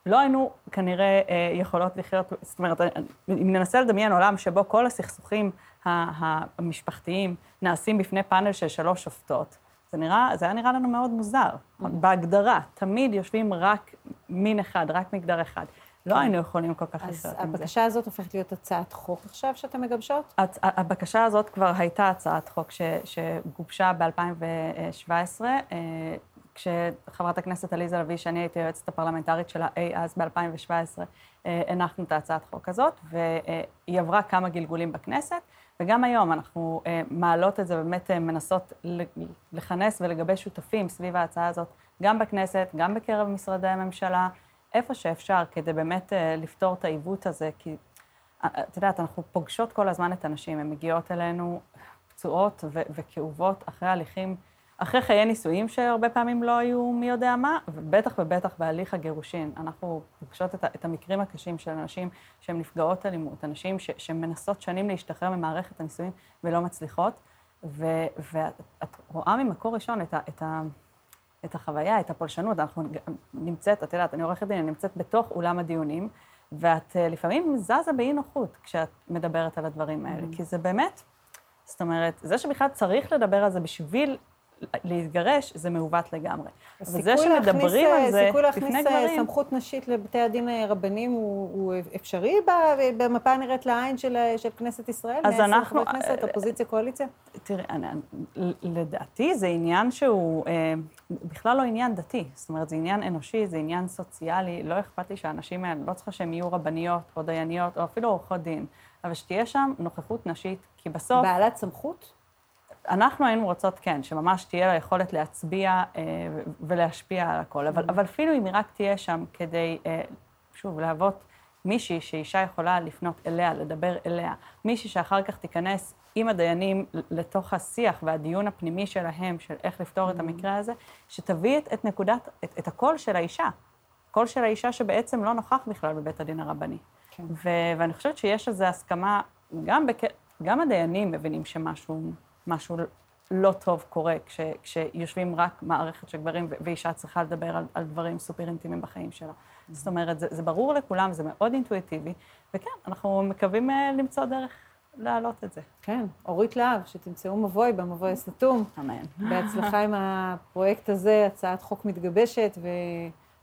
לא היינו כנראה אה, יכולות לחיות, זאת אומרת, אם ננסה לדמיין עולם שבו כל הסכסוכים המשפחתיים נעשים בפני פאנל של שלוש שופטות, זה נראה, זה היה נראה לנו מאוד מוזר. Mm. בהגדרה, תמיד יושבים רק מין אחד, רק מגדר אחד. לא כן. היינו יכולים כל כך לחיות עם זה. אז הבקשה הזאת הופכת להיות הצעת חוק עכשיו שאתן מגבשות? הבקשה הזאת כבר הייתה הצעת חוק שגובשה ב-2017, כשחברת הכנסת עליזה לביא, שאני הייתי היועצת הפרלמנטרית שלה אי אז ב-2017, אה, הנחנו את ההצעת חוק הזאת, והיא עברה כמה גלגולים בכנסת, וגם היום אנחנו אה, מעלות את זה, באמת אה, מנסות לכנס ולגבש שותפים סביב ההצעה הזאת, גם בכנסת, גם בקרב משרדי הממשלה, איפה שאפשר, כדי באמת לפתור את העיוות הזה, כי את יודעת, אנחנו פוגשות כל הזמן את הנשים, הן מגיעות אלינו פצועות וכאובות אחרי הליכים אחרי חיי נישואים שהרבה פעמים לא היו מי יודע מה, ובטח ובטח בהליך הגירושין. אנחנו פוגשות את, את המקרים הקשים של אנשים שהן נפגעות אלימות, אנשים ש, שמנסות שנים להשתחרר ממערכת הנישואים ולא מצליחות, ו, ואת רואה ממקור ראשון את, ה, את, ה, את החוויה, את הפולשנות. אנחנו נמצאת, את יודעת, אני עורכת דין, אני נמצאת בתוך אולם הדיונים, ואת אה, לפעמים זזה באי נוחות כשאת מדברת על הדברים האלה, mm-hmm. כי זה באמת... זאת אומרת, זה שבכלל צריך לדבר על זה בשביל להתגרש, זה מעוות לגמרי. אבל זה שמדברים על זה סיכוי להכניס אה, סמכות נשית לבתי הדין הרבניים הוא, הוא אפשרי במפה הנראית לעין של, של כנסת ישראל? אז אנחנו... כנסת, אופוזיציה, קואליציה? תראי, אני, לדעתי זה עניין שהוא אה, בכלל לא עניין דתי. זאת אומרת, זה עניין אנושי, זה עניין סוציאלי. לא אכפת לי שהאנשים האלה, לא צריכה שהם יהיו רבניות או דייניות או אפילו עורכות דין, אבל שתהיה שם נוכחות נשית, כי בסוף... בעלת סמכות? אנחנו היינו רוצות, כן, שממש תהיה לה יכולת להצביע אה, ולהשפיע על הכל, אבל, אבל אפילו אם היא רק תהיה שם כדי, אה, שוב, להוות מישהי שאישה יכולה לפנות אליה, לדבר אליה, מישהי שאחר כך תיכנס עם הדיינים לתוך השיח והדיון הפנימי שלהם, של איך לפתור את המקרה הזה, שתביא את, את נקודת, את, את הקול של האישה, קול של האישה שבעצם לא נוכח בכלל בבית הדין הרבני. כן. ו- ואני חושבת שיש איזו הסכמה, גם, בק... גם הדיינים מבינים שמשהו משהו לא טוב קורה כש, כשיושבים רק מערכת של גברים ואישה צריכה לדבר על, על דברים סופר אינטימיים בחיים שלה. Mm-hmm. זאת אומרת, זה, זה ברור לכולם, זה מאוד אינטואיטיבי, וכן, אנחנו מקווים uh, למצוא דרך להעלות את זה. כן, אורית להב, שתמצאו מבוי במבוי הסתום. אמן. בהצלחה עם הפרויקט הזה, הצעת חוק מתגבשת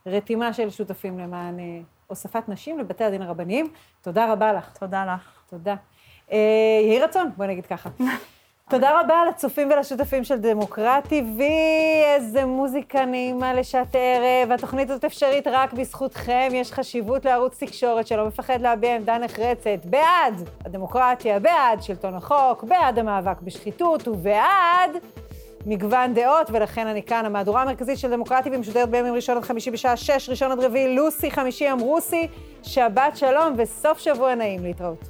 ורתימה של שותפים למען uh, הוספת נשים לבתי הדין הרבניים. תודה רבה לך. תודה לך. תודה. Uh, יהי רצון, בואי נגיד ככה. תודה רבה לצופים ולשותפים של דמוקרטי TV, איזה מוזיקה נעימה לשעת ערב. התוכנית הזאת אפשרית רק בזכותכם. יש חשיבות לערוץ תקשורת שלא מפחד להביע עמדה נחרצת. בעד הדמוקרטיה, בעד שלטון החוק, בעד המאבק בשחיתות ובעד מגוון דעות, ולכן אני כאן. המהדורה המרכזית של דמוקרטי ומשודרת בימים ראשון עד חמישי בשעה שש, ראשון עד רביעי, לוסי, חמישי אמרוסי, שבת שלום וסוף שבוע נעים להתראות.